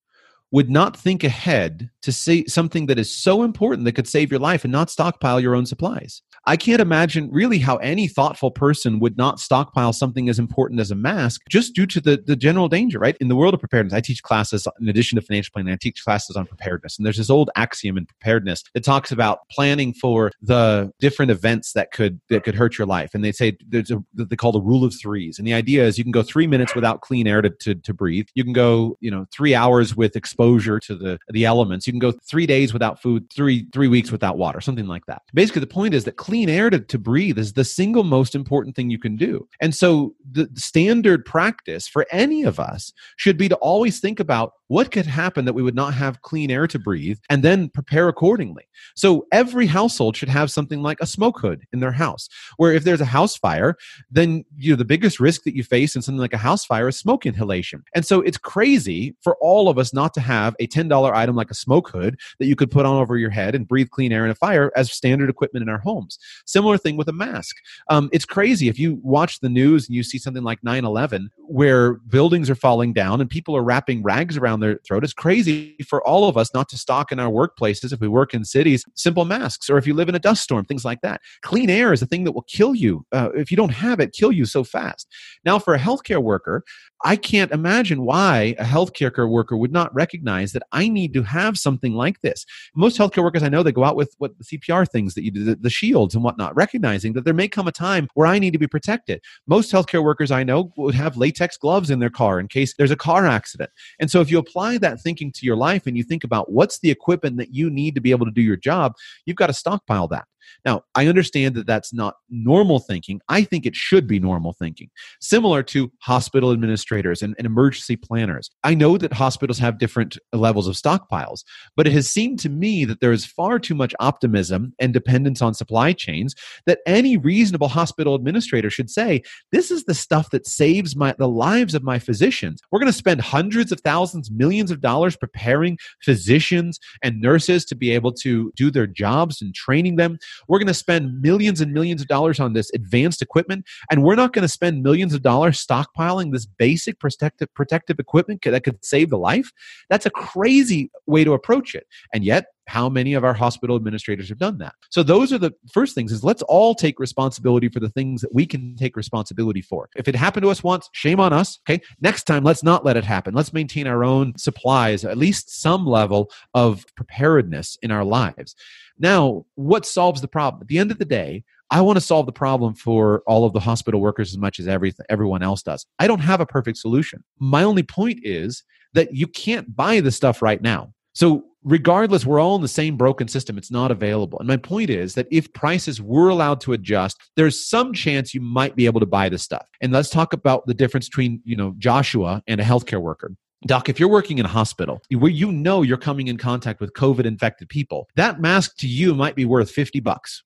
would not think ahead to say something that is so important that could save your life and not stockpile your own supplies. I can't imagine really how any thoughtful person would not stockpile something as important as a mask just due to the, the general danger, right? In the world of preparedness, I teach classes in addition to financial planning, I teach classes on preparedness. And there's this old axiom in preparedness that talks about planning for the different events that could that could hurt your life. And they say there's a they call the rule of threes. And the idea is you can go three minutes without clean air to, to, to breathe. You can go, you know, three hours with exposure to the the elements. You can go three days without food, three three weeks without water, something like that. Basically, the point is that clean air to, to breathe is the single most important thing you can do. And so the standard practice for any of us should be to always think about what could happen that we would not have clean air to breathe and then prepare accordingly. So every household should have something like a smoke hood in their house, where if there's a house fire, then you know the biggest risk that you face in something like a house fire is smoke inhalation. And so it's crazy for all of us not to have a $10 item like a smoke hood that you could put on over your head and breathe clean air in a fire as standard equipment in our homes. Similar thing with a mask. Um, it's crazy if you watch the news and you see something like 9 11, where buildings are falling down and people are wrapping rags around their throat. It's crazy for all of us not to stock in our workplaces if we work in cities simple masks or if you live in a dust storm, things like that. Clean air is a thing that will kill you. Uh, if you don't have it, kill you so fast. Now, for a healthcare worker, I can't imagine why a healthcare worker would not recognize that I need to have something like this. Most healthcare workers I know they go out with what the CPR things that you do, the, the shields and whatnot, recognizing that there may come a time where I need to be protected. Most healthcare workers I know would have latex gloves in their car in case there's a car accident. And so if you apply that thinking to your life and you think about what's the equipment that you need to be able to do your job, you've got to stockpile that. Now, I understand that that's not normal thinking. I think it should be normal thinking, similar to hospital administrators and, and, emergency planners. I know that hospitals have different levels of stockpiles, but it has seemed to me that there is far too much optimism and dependence on supply chains that any reasonable hospital administrator should say, this is the stuff that saves my, the lives of my physicians. We're going to spend hundreds of thousands, millions of dollars preparing physicians and nurses to be able to do their jobs and training them. We're going to spend millions and millions of dollars on this advanced equipment, and we're not going to spend millions of dollars stockpiling this basic protective protective equipment that could save the life. That's a crazy way to approach it. And yet, how many of our hospital administrators have done that so those are the first things is let's all take responsibility for the things that we can take responsibility for if it happened to us once shame on us okay next time let's not let it happen let's maintain our own supplies at least some level of preparedness in our lives now, what solves the problem? At the end of the day, I want to solve the problem for all of the hospital workers as much as everything, everyone else does. I don't have a perfect solution. My only point is that you can't buy the stuff right now. So, regardless, we're all in the same broken system. It's not available. And my point is that if prices were allowed to adjust, there's some chance you might be able to buy the stuff. And let's talk about the difference between, you know, Joshua and a healthcare worker. Doc, if you're working in a hospital where you know you're coming in contact with COVID infected people, that mask to you might be worth 50 bucks.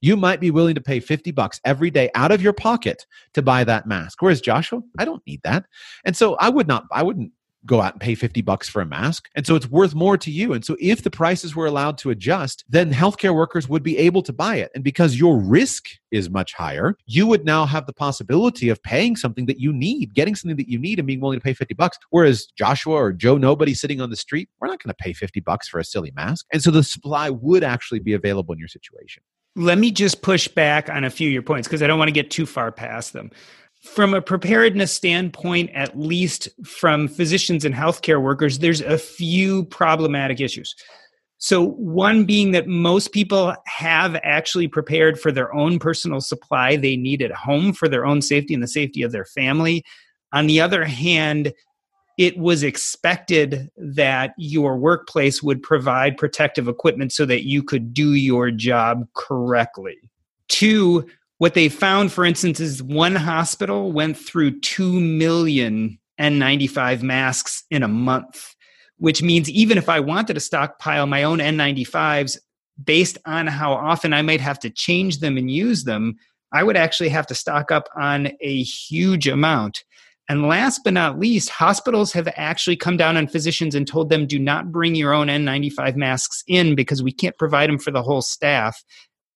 You might be willing to pay 50 bucks every day out of your pocket to buy that mask. Whereas Joshua, I don't need that. And so I would not, I wouldn't go out and pay 50 bucks for a mask. And so it's worth more to you. And so if the prices were allowed to adjust, then healthcare workers would be able to buy it. And because your risk is much higher, you would now have the possibility of paying something that you need, getting something that you need and being willing to pay 50 bucks. Whereas Joshua or Joe Nobody sitting on the street, we're not going to pay 50 bucks for a silly mask. And so the supply would actually be available in your situation. Let me just push back on a few of your points because I don't want to get too far past them from a preparedness standpoint, at least from physicians and healthcare workers, there's a few problematic issues. So, one being that most people have actually prepared for their own personal supply they need at home for their own safety and the safety of their family. On the other hand, it was expected that your workplace would provide protective equipment so that you could do your job correctly. Two, what they found, for instance, is one hospital went through 2 million N95 masks in a month, which means even if I wanted to stockpile my own N95s based on how often I might have to change them and use them, I would actually have to stock up on a huge amount. And last but not least, hospitals have actually come down on physicians and told them do not bring your own N95 masks in because we can't provide them for the whole staff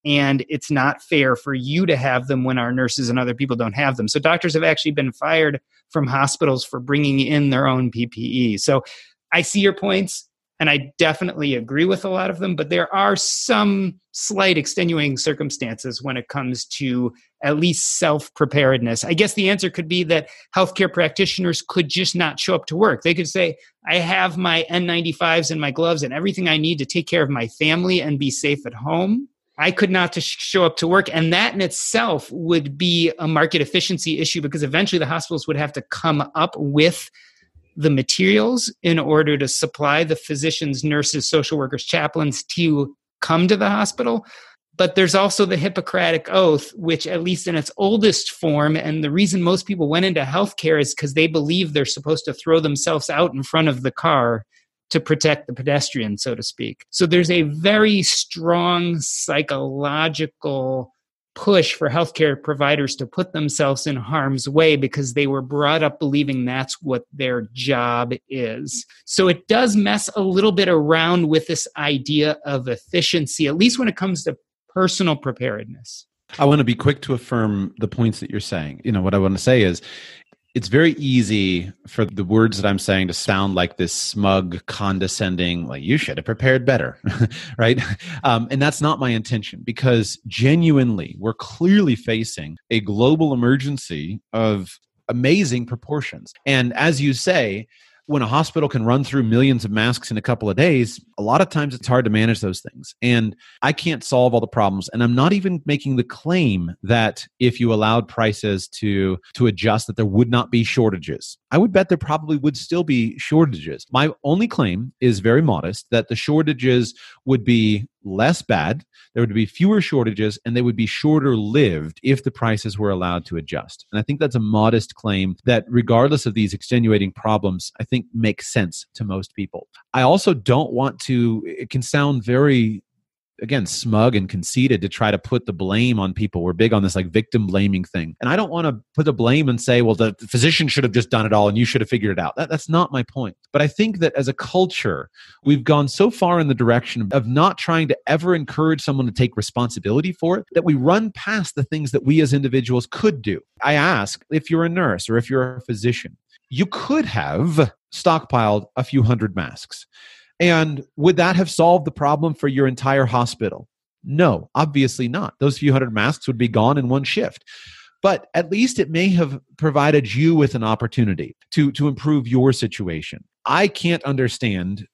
and it's not fair for you to have them when our nurses and other people don't have them. So doctors have actually been fired from hospitals for bringing in their own PPE. So I see your points and I definitely agree with a lot of them, but there are some slight extenuating circumstances when it comes to at least self preparedness. I guess the answer could be that healthcare practitioners could just not show up to work. They could say, I have my N95s and my gloves and everything I need to take care of my family and be safe at home I could not to show up to work. And that in itself would be a market efficiency issue because eventually the hospitals would have to come up with the materials in order to supply the physicians, nurses, social workers, chaplains to come to the hospital. But there's also the Hippocratic Oath, which, at least in its oldest form, and the reason most people went into healthcare is because they believe they're supposed to throw themselves out in front of the car to protect the pedestrian, so to speak. So there's a very strong psychological push for healthcare providers to put themselves in harm's way because they were brought up believing that's what their job is. So it does mess a little bit around with this idea of efficiency, at least when it comes to personal preparedness. I want to be quick to affirm the points that you're saying. You know, what I want to say is it's very easy for the words that I'm saying to sound like this smug, condescending, like you should have prepared better, right? Um, and that's not my intention because genuinely, we're clearly facing a global emergency of amazing proportions. And as you say, when a hospital can run through millions of masks in a couple of days, a lot of times it's hard to manage those things. And I can't solve all the problems. And I'm not even making the claim that if you allowed prices to to adjust that there would not be shortages. I would bet there probably would still be shortages. My only claim is very modest that the shortages would be less bad, there would be fewer shortages, and they would be shorter lived if the prices were allowed to adjust. And I think that's a modest claim that, regardless of these extenuating problems, I think makes sense to most people. I also don't want to, it can sound very again smug and conceited to try to put the blame on people. We're big on this like victim blaming thing. And i don't want to put the blame and say well the physician should have just done it all and you should have figured it out. That, that's not my point. But i think that as a culture we've gone so far in the direction of not trying to ever encourage someone to take responsibility for it that we run past the things that we as individuals could do. I ask if you're a nurse or if you're a physician you could have stockpiled a few hundred masks and would that have solved the problem for your entire hospital? No, obviously not. Those few hundred masks would be gone in one shift. But at least it may have provided you with an opportunity to, to improve your situation. I can't understand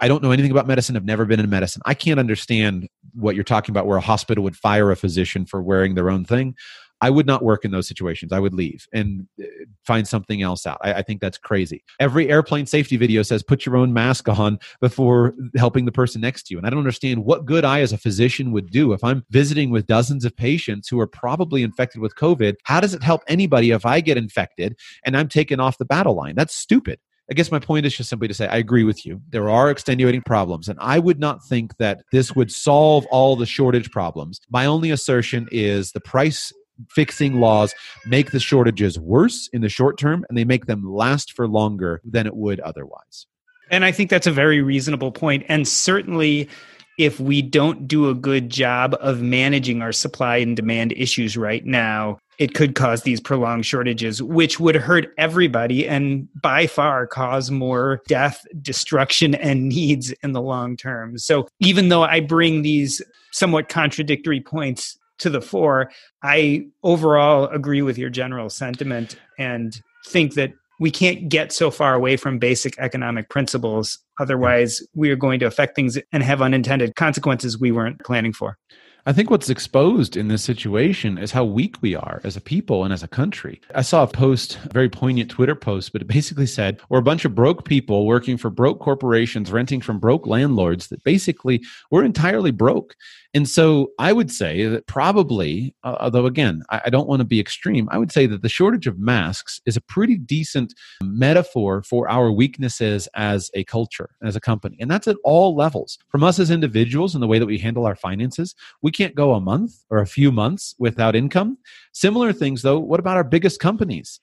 I don't know anything about medicine. I've never been in medicine. I can't understand what you're talking about where a hospital would fire a physician for wearing their own thing. I would not work in those situations. I would leave and uh, find something else out. I, I, think that's crazy. Every airplane safety video says put your own mask on before helping the person next to you. And I don't understand what good I, as a physician, would do if I'm visiting with dozens of patients who are probably infected with COVID. How does it help anybody if I get infected and I'm taken off the battle line? That's stupid. I guess my point is just simply to say I agree with you. There are extenuating problems, and I would not think that this would solve all the shortage problems. My only assertion is the price fixing laws make the shortages worse in the short term and they make them last for longer than it would otherwise. And I think that's a very reasonable point. And certainly, if we don't do a good job of managing our supply and demand issues right now, it could cause these prolonged shortages, which would hurt everybody and by far cause more death, destruction, and needs in the long term. So, even though I bring these somewhat contradictory points to the fore. I overall agree with your general sentiment and think that we can't get so far away from basic economic principles. Otherwise, we are going to affect things and have unintended consequences we weren't planning for. I think what's exposed in this situation is how weak we are as a people and as a country. I saw a post, a very poignant Twitter post, but it basically said, We're a bunch of broke people working for broke corporations, renting from broke landlords that basically we're entirely broke. And so I would say that probably, uh, although again, I, I don't want to be extreme, I would say that the shortage of masks is a pretty decent metaphor for our weaknesses as a culture, as a company. And that's at all levels. From us as individuals and the way that we handle our finances, we can't go a month or a few months without income. Similar things, though, what about our biggest companies?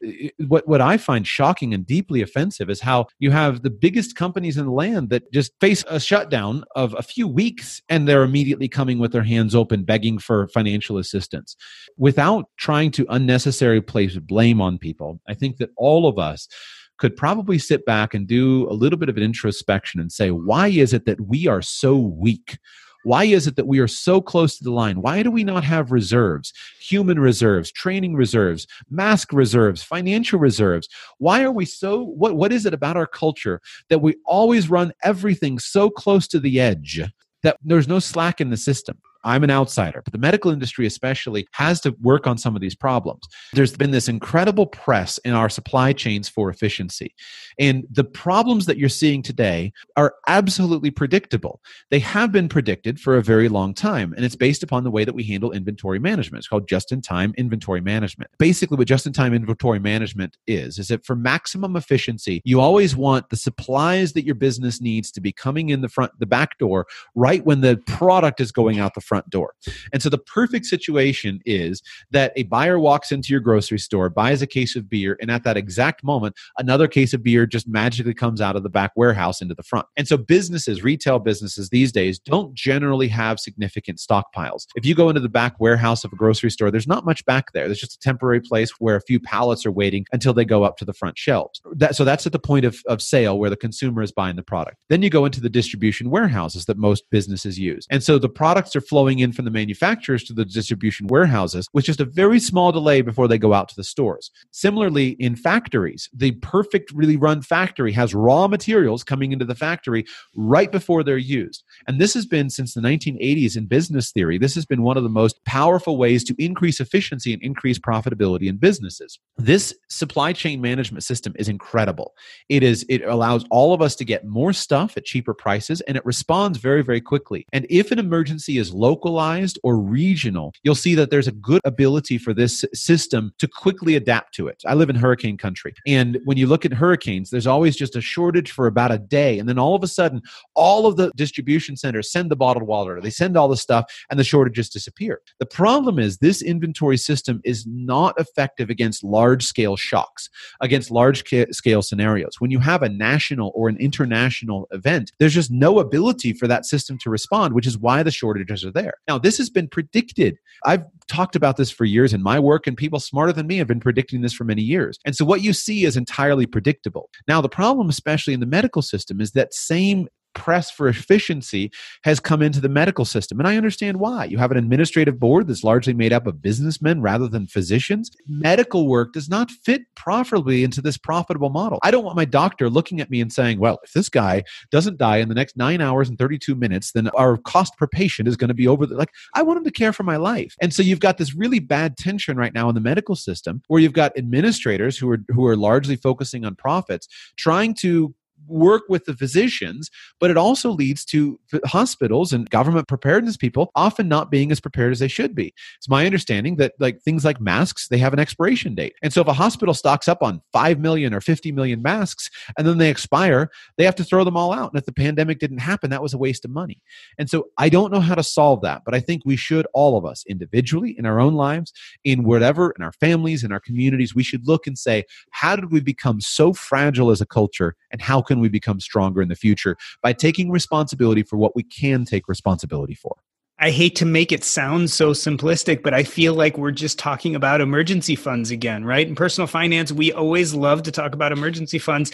What, what I find shocking and deeply offensive is how you have the biggest companies in the land that just face a shutdown of a few weeks and they're immediately coming with their hands open, begging for financial assistance without trying to unnecessarily place blame on people. I think that all of us could probably sit back and do a little bit of an introspection and say, why is it that we are so weak? Why is it that we are so close to the line? Why do we not have reserves, human reserves, training reserves, mask reserves, financial reserves? Why are we so, what, what is it about our culture that we always run everything so close to the edge that there's no slack in the system? I'm an outsider, but the medical industry especially has to work on some of these problems. There's been this incredible press in our supply chains for efficiency. And the problems that you're seeing today are absolutely predictable. They have been predicted for a very long time, and it's based upon the way that we handle inventory management. It's called just in time inventory management. Basically, what just in time inventory management is, is that for maximum efficiency, you always want the supplies that your business needs to be coming in the front, the back door, right when the product is going out the front door. And so the perfect situation is that a buyer walks into your grocery store, buys a case of beer, and at that exact moment, another case of beer just magically comes out of the back warehouse into the front. And so businesses, retail businesses these days don't generally have significant stockpiles. If you go into the back warehouse of a grocery store, there's not much back there. There's just a temporary place where a few pallets are waiting until they go up to the front shelves. That, so that's at the point of, of sale where the consumer is buying the product. Then you go into the distribution warehouses that most businesses use. And so the products are flowing in from the manufacturers to the distribution warehouses with just a very small delay before they go out to the stores. Similarly, in factories, the perfect really run factory has raw materials coming into the factory right before they're used. And this has been since the 1980s in business theory. This has been one of the most powerful ways to increase efficiency and increase profitability in businesses. This supply chain management system is incredible. It is it allows all of us to get more stuff at cheaper prices and it responds very very quickly. And if an emergency is localized or regional, you'll see that there's a good ability for this system to quickly adapt to it. I live in hurricane country and when you look at hurricanes there's always just a shortage for about a day and then all of a sudden all of the distribution centers send the bottled water, they send all the stuff and the shortages disappear. The problem is this inventory system is not effective against large scale shocks, against large scale scenarios. When you have a national or an international event, there's just no ability for that system to respond, which is why the shortages are there. Now, this has been predicted. I've talked about this for years in my work, and people smarter than me have been predicting this for many years. And so what you see is entirely predictable. Now, the problem, especially in the medical system, is that same press for efficiency has come into the medical system. And I understand why. You have an administrative board that's largely made up of businessmen rather than physicians. Medical work does not fit properly into this profitable model. I don't want my doctor looking at me and saying, well, if this guy doesn't die in the next nine hours and 32 minutes, then our cost per patient is going to be over. The, like, I want him to care for my life. And so you've got this really bad tension right now in the medical system where you've got administrators who are, who are largely focusing on profits trying to work with the physicians, but it also leads to hospitals and government preparedness people often not being as prepared as they should be. It's my understanding that like things like masks, they have an expiration date. And so if a hospital stocks up on 5 million or 50 million masks and then they expire, they have to throw them all out. And if the pandemic didn't happen, that was a waste of money. And so I don't know how to solve that, but I think we should all of us individually in our own lives, in whatever, in our families, in our communities, we should look and say, how did we become so fragile as a culture and how can we become stronger in the future by taking responsibility for what we can take responsibility for. I hate to make it sound so simplistic, but I feel like we're just talking about emergency funds again, right? In personal finance, we always love to talk about emergency funds,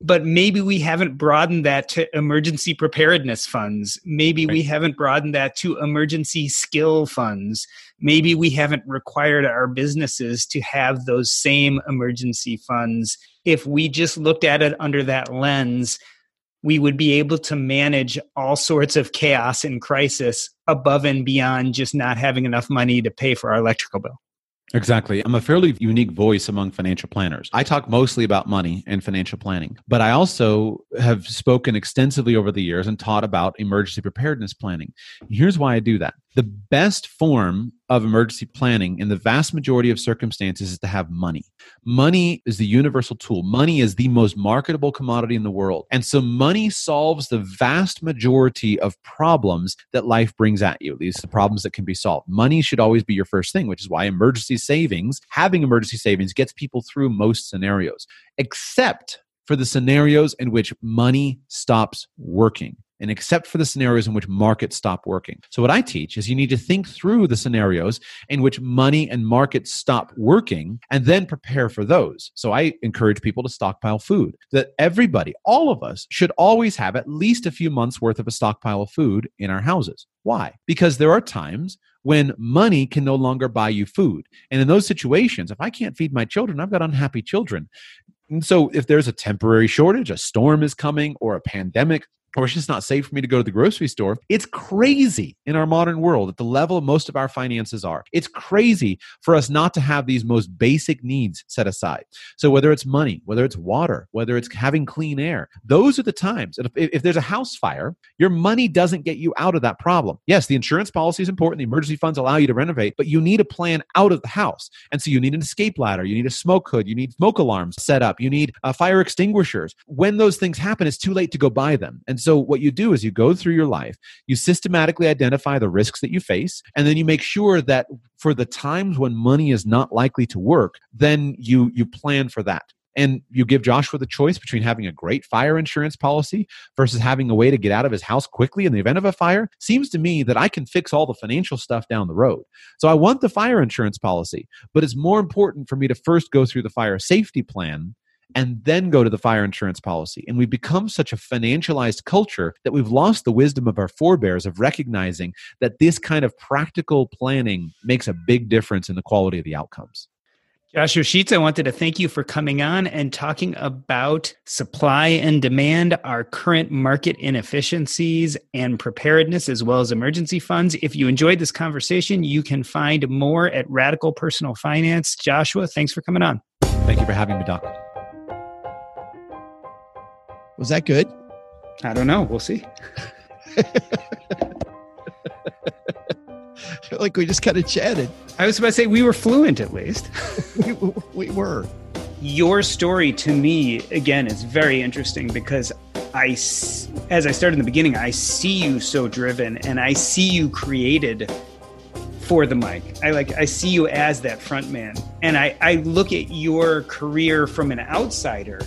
but maybe we haven't broadened that to emergency preparedness funds. Maybe right. we haven't broadened that to emergency skill funds. Maybe we haven't required our businesses to have those same emergency funds if we just looked at it under that lens, we would be able to manage all sorts of chaos and crisis above and beyond just not having enough money to pay for our electrical bill. Exactly. I'm a fairly unique voice among financial planners. I talk mostly about money and financial planning, but I also have spoken extensively over the years and taught about emergency preparedness planning. Here's why I do that. The best form of emergency planning in the vast majority of circumstances is to have money. Money is the universal tool. Money is the most marketable commodity in the world. And so money solves the vast majority of problems that life brings at you. These the problems that can be solved. Money should always be your first thing, which is why emergency savings, having emergency savings gets people through most scenarios, except for the scenarios in which money stops working and except for the scenarios in which markets stop working. So, what I teach is you need to think through the scenarios in which money and markets stop working and then prepare for those. So, I encourage people to stockpile food, that everybody, all of us, should always have at least a few months worth of a stockpile of food in our houses. Why? Because there are times when money can no longer buy you food. And in those situations, if I can't feed my children, I've got unhappy children. And so, if there's a temporary shortage, a storm is coming, or a pandemic, or it's just not safe for me to go to the grocery store. It's crazy in our modern world at the level most of our finances are. It's crazy for us not to have these most basic needs set aside. So, whether it's money, whether it's water, whether it's having clean air, those are the times. If, if there's a house fire, your money doesn't get you out of that problem. Yes, the insurance policy is important. The emergency funds allow you to renovate, but you need a plan out of the house. And so, you need an escape ladder, you need a smoke hood, you need smoke alarms set up, you need uh, fire extinguishers. When those things happen, it's too late to go buy them. And so, what you do is you go through your life, you systematically identify the risks that you face, and then you make sure that for the times when money is not likely to work, then you you plan for that. And you give Joshua the choice between having a great fire insurance policy versus having a way to get out of his house quickly in the event of a fire. Seems to me that I can fix all the financial stuff down the road. So I want the fire insurance policy, but it's more important for me to first go through the fire safety plan and then go to the fire insurance policy. And we've become such a financialized culture that we've lost the wisdom of our forebears of recognizing that this kind of practical planning makes a big difference in the quality of the outcomes. Joshua Sheets, I wanted to thank you for coming on and talking about supply and demand, our current market inefficiencies and preparedness, as well as emergency funds. If you enjoyed this conversation, you can find more at Radical Personal Finance. Joshua, thanks for coming on. Thank you for having me, Doc. Was that good? I don't know. We'll see. like we just kind of chatted. I was about to say we were fluent at least. we, we were. Your story to me, again, is very interesting because I, as I started in the beginning, I see you so driven and I see you created for the mic. I like I see you as that front man. And I, I look at your career from an outsider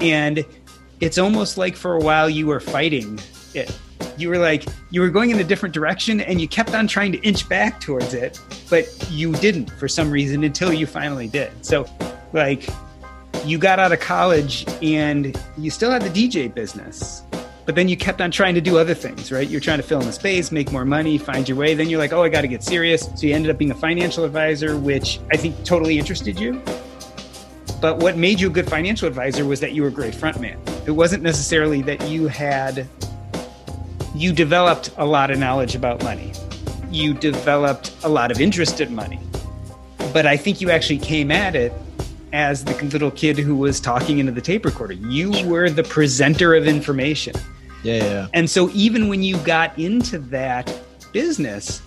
and it's almost like for a while you were fighting it. You were like you were going in a different direction and you kept on trying to inch back towards it but you didn't for some reason until you finally did. So like you got out of college and you still had the dj business but then you kept on trying to do other things right? You're trying to fill in the space make more money find your way. Then you're like oh i got to get serious. So you ended up being a financial advisor which i think totally interested you but what made you a good financial advisor was that you were a great frontman. it wasn't necessarily that you had you developed a lot of knowledge about money. You developed a lot of interest in money. But I think you actually came at it as the little kid who was talking into the tape recorder. You were the presenter of information. Yeah, yeah. And so even when you got into that business,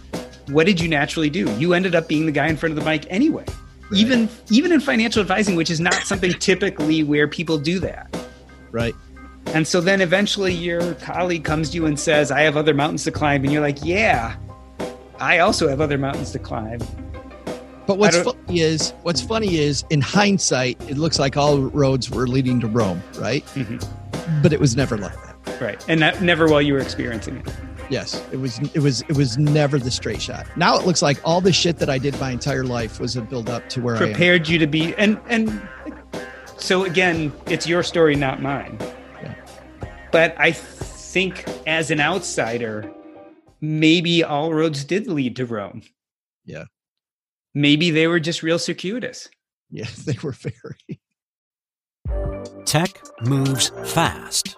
what did you naturally do? You ended up being the guy in front of the mic anyway. Right. Even even in financial advising, which is not something typically where people do that. Right. And so then eventually your colleague comes to you and says, I have other mountains to climb. And you're like, yeah, I also have other mountains to climb. But what's funny is, what's funny is, in hindsight, it looks like all roads were leading to Rome, right? Mm-hmm. But it was never like that, right? And that never while you were experiencing it. Yes, it was. It was. It was never the straight shot. Now it looks like all the shit that I did my entire life was a build up to where I prepared you to be. And and so again, it's your story, not mine. But I think as an outsider, maybe all roads did lead to Rome. Yeah. Maybe they were just real circuitous. Yeah, they were very. Tech moves fast.